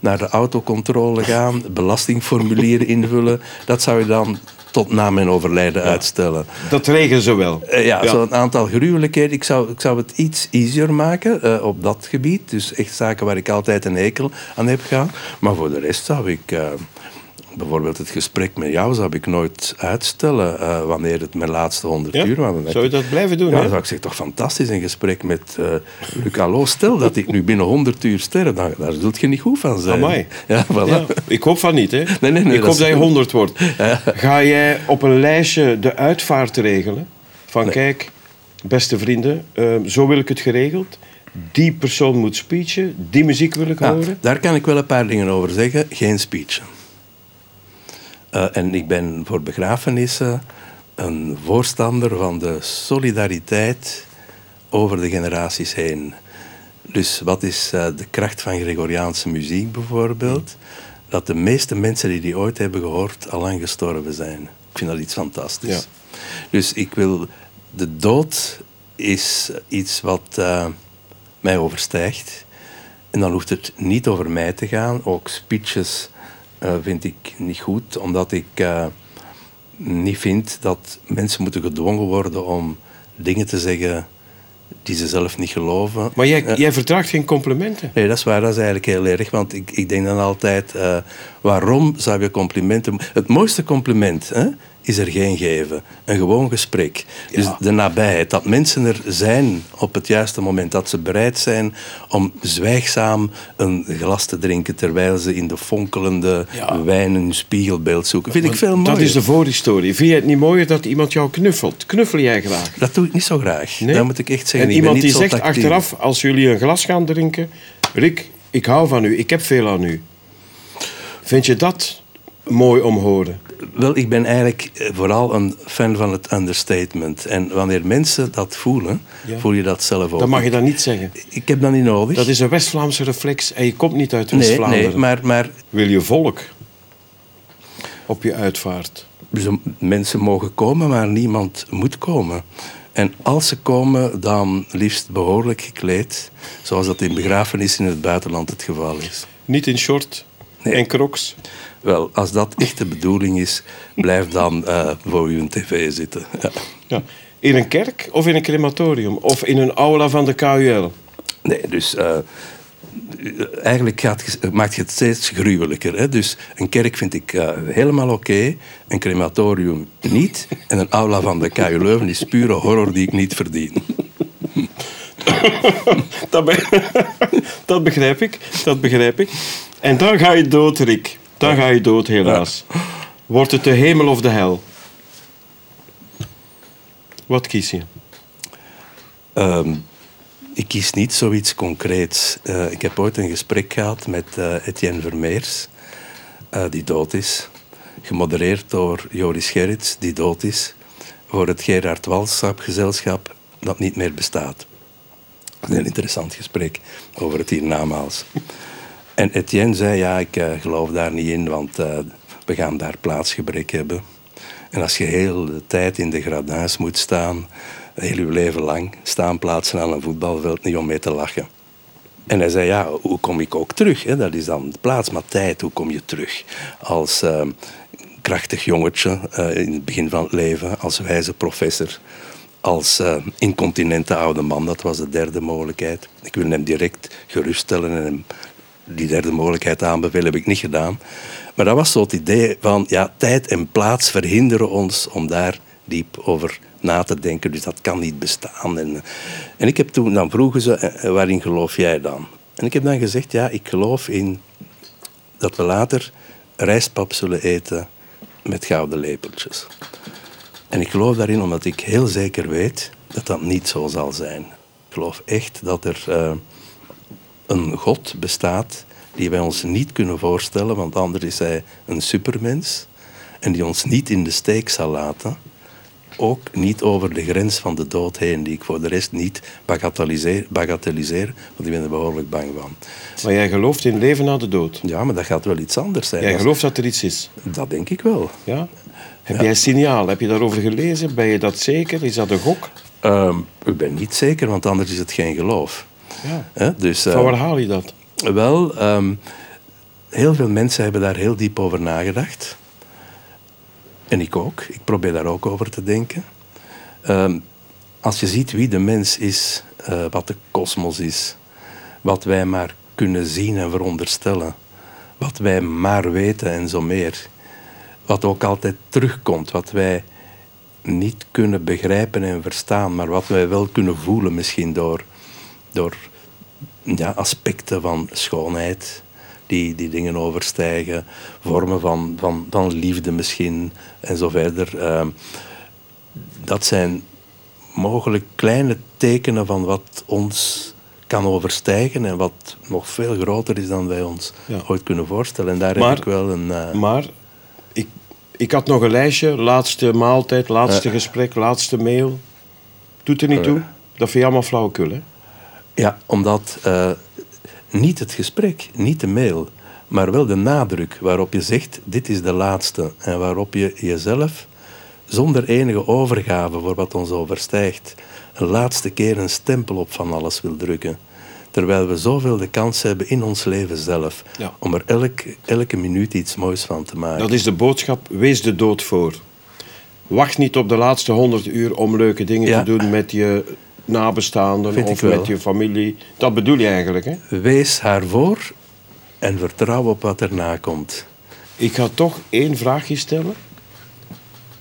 naar de autocontrole gaan, belastingformulieren invullen. Dat zou je dan tot na mijn overlijden uitstellen. Dat regelen ze wel. Eh, ja, zo'n aantal gruwelijkheden. Ik zou, ik zou het iets easier maken eh, op dat gebied. Dus echt zaken waar ik altijd een hekel aan heb gehad. Maar voor de rest zou ik... bijvoorbeeld het gesprek met jou zou ik nooit uitstellen eh, wanneer het mijn laatste honderd Ja? uur was. Zou je dat blijven doen? ja, dan zou ik zeggen, toch fantastisch een gesprek met Luc Allo. Stel dat ik nu binnen 100 uur sterf, dan, daar zult je niet goed van zijn. Amai. Ja, voilà. Ja, ik hoop van niet, hè? Nee, nee, nee, ik dat hoop dat je goed. 100 wordt. <laughs> Ga jij op een lijstje de uitvaart regelen? Van kijk, beste vrienden, eh, zo wil ik het geregeld. Die persoon moet speechen, die muziek wil ik Ja, horen. daar kan ik wel een paar dingen over zeggen. Geen speech. Eh, en ik ben voor begrafenissen een voorstander van de solidariteit over de generaties heen. Dus wat is eh, de kracht van Gregoriaanse muziek bijvoorbeeld? Dat de meeste mensen die die ooit hebben gehoord al lang gestorven zijn. Ik vind dat iets fantastisch. Ja. Dus ik wil... De dood is iets wat eh, mij overstijgt. En dan hoeft het niet over mij te gaan. Ook speeches vind ik niet goed, omdat ik eh, niet vind dat mensen moeten gedwongen worden om dingen te zeggen die ze zelf niet geloven. Maar jij, Eh, jij vertraagt geen complimenten. Nee, dat is waar. Dat is eigenlijk heel erg. Want ik, ik denk dan altijd, eh, waarom zou je complimenten... Het mooiste compliment hè, is er geen geven. Een gewoon gesprek. Dus de nabijheid. Dat mensen er zijn op het juiste moment. Dat ze bereid zijn om zwijgzaam een glas te drinken... terwijl ze in de fonkelende Ja. wijn een spiegelbeeld zoeken. Vind ik veel mooier. Dat is de voorhistorie. Vind je het niet mooier dat iemand jou knuffelt? Knuffel jij graag? Dat doe ik niet zo graag. Nee? Dat moet ik echt zeggen. En Ik ben iemand die zegt tactiel. achteraf, als jullie een glas gaan drinken... Rick, ik hou van u, ik heb veel aan u. Vind je dat mooi om horen? Wel, ik ben eigenlijk eh, vooral een fan van het understatement. En wanneer mensen dat voelen, Ja. voel je dat zelf ook. Dat mag je dan niet zeggen. Ik heb dat niet nodig. Dat is een West-Vlaamse reflex en je komt niet uit West-Vlaanderen. nee, maar, maar Wil je volk op je uitvaart? mensen mogen komen, maar niemand moet komen. En als ze komen, dan liefst behoorlijk gekleed, zoals dat in begrafenissen in het buitenland het geval is. Niet in short Nee. en crocs? Wel, als dat echt de bedoeling is, blijf dan eh, voor uw tv zitten. <laughs> Ja. Ja. In een kerk of in een crematorium? Of in een aula van de KUL? Nee, dus eh, eigenlijk gaat, maakt je het steeds gruwelijker. Hè? Dus een kerk vind ik eh, helemaal oké, een crematorium niet. En een aula van de KU Leuven is pure horror die ik niet verdien. <laughs> Dat, be- <laughs> dat begrijp ik, dat begrijp ik. En dan ga je dood, Rick. Dan ga je dood, helaas. Wordt het de hemel of de hel? Wat kies je? Ehm, ik kies niet zoiets concreets. Eh, ik heb ooit een gesprek gehad met eh, Etienne Vermeers, eh, die dood is. Gemodereerd door Joris Gerrits, die dood is. Voor het Gerard Walsap gezelschap dat niet meer bestaat. Een heel interessant gesprek over het hiernamaals. En Etienne zei, ja, ik eh, geloof daar niet in, want eh, we gaan daar plaatsgebrek hebben. En als je heel de tijd in de gradins moet staan, heel je leven lang, staan plaatsen aan een voetbalveld, niet om mee te lachen. En hij zei, ja, hoe kom ik ook terug? Hè? Dat is dan de plaats, maar tijd, hoe kom je terug? Als eh, krachtig jongetje in het begin van het leven, als wijze professor, als incontinente oude man, dat was de derde mogelijkheid. Ik wil hem direct geruststellen en hem die derde mogelijkheid aanbevelen, heb ik niet gedaan. Maar dat was zo het idee van, ja, tijd en plaats verhinderen ons om daar diep over na te denken. Dus dat kan niet bestaan. En, en ik heb toen, dan vroegen ze, eh, waarin geloof jij dan? En ik heb dan gezegd, ja, ik geloof in dat we later rijstpap zullen eten met gouden lepeltjes. En ik geloof daarin omdat ik heel zeker weet dat dat niet zo zal zijn. Ik geloof echt dat er eh, een God bestaat die wij ons niet kunnen voorstellen, want anders is hij een supermens en die ons niet in de steek zal laten. Ook niet over de grens van de dood heen, die ik voor de rest niet bagatelliseer, bagatelliseer want ik ben er behoorlijk bang van. Maar jij gelooft in leven na de dood. Ja, maar dat gaat wel iets anders zijn. Jij Als- gelooft dat er iets is. Dat denk ik wel. Ja? Heb jij signaal? Heb je daarover gelezen? Ben je dat zeker? Is dat een gok? Ehm, ik ben niet zeker, want anders is het geen geloof. Ja. Dus, eh, Van waar haal je dat? Wel, ehm, heel veel mensen hebben daar heel diep over nagedacht. En ik ook. Ik probeer daar ook over te denken. Ehm, als je ziet wie de mens is, eh, wat de kosmos is, wat wij maar kunnen zien en veronderstellen, wat wij maar weten en zo meer, wat ook altijd terugkomt, wat wij niet kunnen begrijpen en verstaan, maar wat wij wel kunnen voelen misschien door, door ja, aspecten van schoonheid die, die dingen overstijgen, vormen van, van, van liefde misschien en zo verder. Ehm, dat zijn mogelijk kleine tekenen van wat ons kan overstijgen en wat nog veel groter is dan wij ons Ja. ooit kunnen voorstellen. En daar Maar- heb ik wel een... eh, Maar ik, ik had nog een lijstje. Laatste maaltijd, laatste gesprek, laatste mail. Doet er niet toe? Dat vind je allemaal flauwekul, hè? Ja, omdat uh, niet het gesprek, niet de mail, maar wel de nadruk waarop je zegt: dit is de laatste. En waarop je jezelf zonder enige overgave voor wat ons overstijgt, een laatste keer een stempel op van alles wil drukken. Terwijl we zoveel de kans hebben in ons leven zelf om er elke, elke minuut iets moois van te maken. Dat is de boodschap: wees de dood voor. Wacht niet op de laatste honderd uur om leuke dingen te doen met je nabestaanden of met je familie. Dat bedoel je eigenlijk, hè? Wees haar voor en vertrouw op wat erna komt. Ik ga toch één vraagje stellen.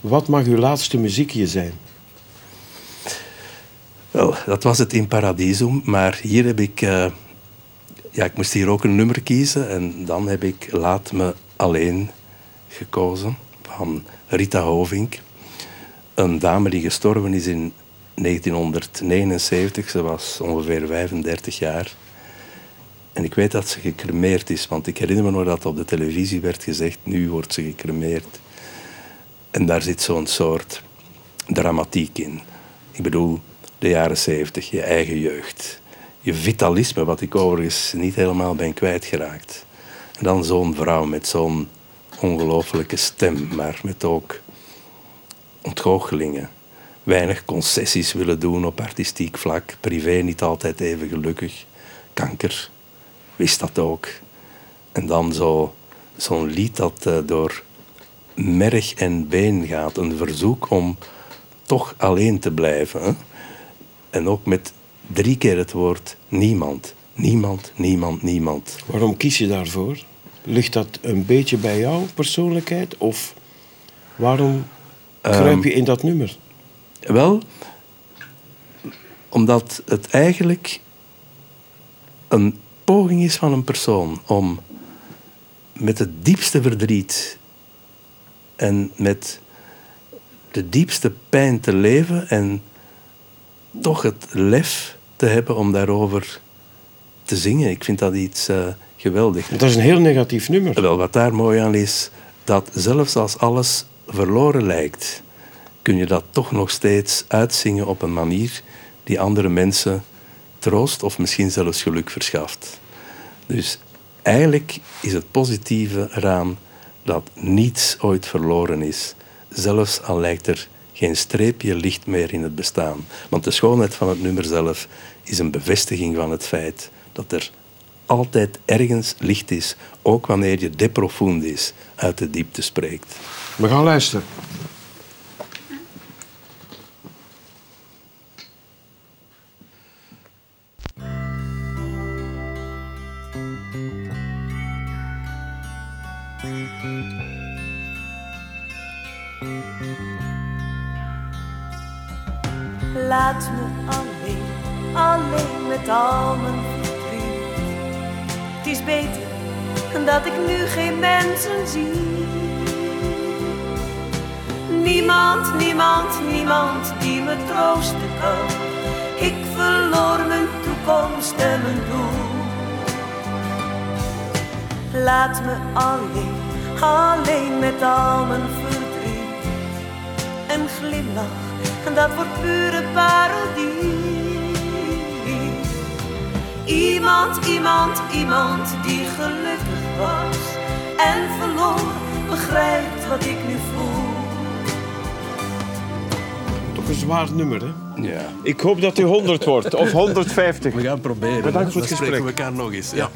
Wat mag uw laatste muziekje zijn? Wel, dat was het in Paradiso, maar hier heb ik... Uh, ja, ik moest hier ook een nummer kiezen en dan heb ik Laat me alleen gekozen van Rita Hovink. Een dame die gestorven is in 1979. Ze was ongeveer 35 jaar. En ik weet dat ze gecremeerd is, want ik herinner me nog dat op de televisie werd gezegd: nu wordt ze gecremeerd. En daar zit zo'n soort dramatiek in. Ik bedoel, de jaren 70, je eigen jeugd. Je vitalisme, wat ik overigens niet helemaal ben kwijtgeraakt. En dan zo'n vrouw met zo'n ongelooflijke stem, maar met ook ontgoochelingen. Weinig concessies willen doen op artistiek vlak, privé niet altijd even gelukkig. Kanker, wist dat ook. En dan zo, zo'n lied dat uh, door merg en been gaat. Een verzoek om toch alleen te blijven. Hè? En ook met drie keer het woord niemand. Niemand, niemand, niemand. Waarom kies je daarvoor? Ligt dat een beetje bij jouw persoonlijkheid? Of waarom kruip je ehm, in dat nummer? Wel, omdat het eigenlijk een poging is van een persoon om met het diepste verdriet en met de diepste pijn te leven en toch het lef te hebben om daarover te zingen. Ik vind dat iets uh, geweldig. Dat is een heel negatief nummer. Wel, wat daar mooi aan is, dat zelfs als alles verloren lijkt, kun je dat toch nog steeds uitzingen op een manier die andere mensen troost of misschien zelfs geluk verschaft. Dus eigenlijk is het positieve eraan dat niets ooit verloren is, zelfs al lijkt er geen streepje licht meer in het bestaan. Want de schoonheid van het nummer zelf is een bevestiging van het feit dat er altijd ergens licht is, ook wanneer je de profundis uit de diepte spreekt. We gaan luisteren. Dat ik nu geen mensen zie. Niemand, niemand, niemand die me troosten kan. Ik verloor mijn toekomst en mijn doel. Laat me alleen, alleen met al mijn verdriet. Een glimlach dat wordt pure parodie. Iemand, iemand, iemand die gelukkig was en verloor, begrijpt wat ik nu voel. Toch een zwaar nummer, hè? Ja. Ik hoop dat u 100 wordt, of 150. We gaan proberen. Bedankt voor het gesprek. We elkaar nog eens. Ja.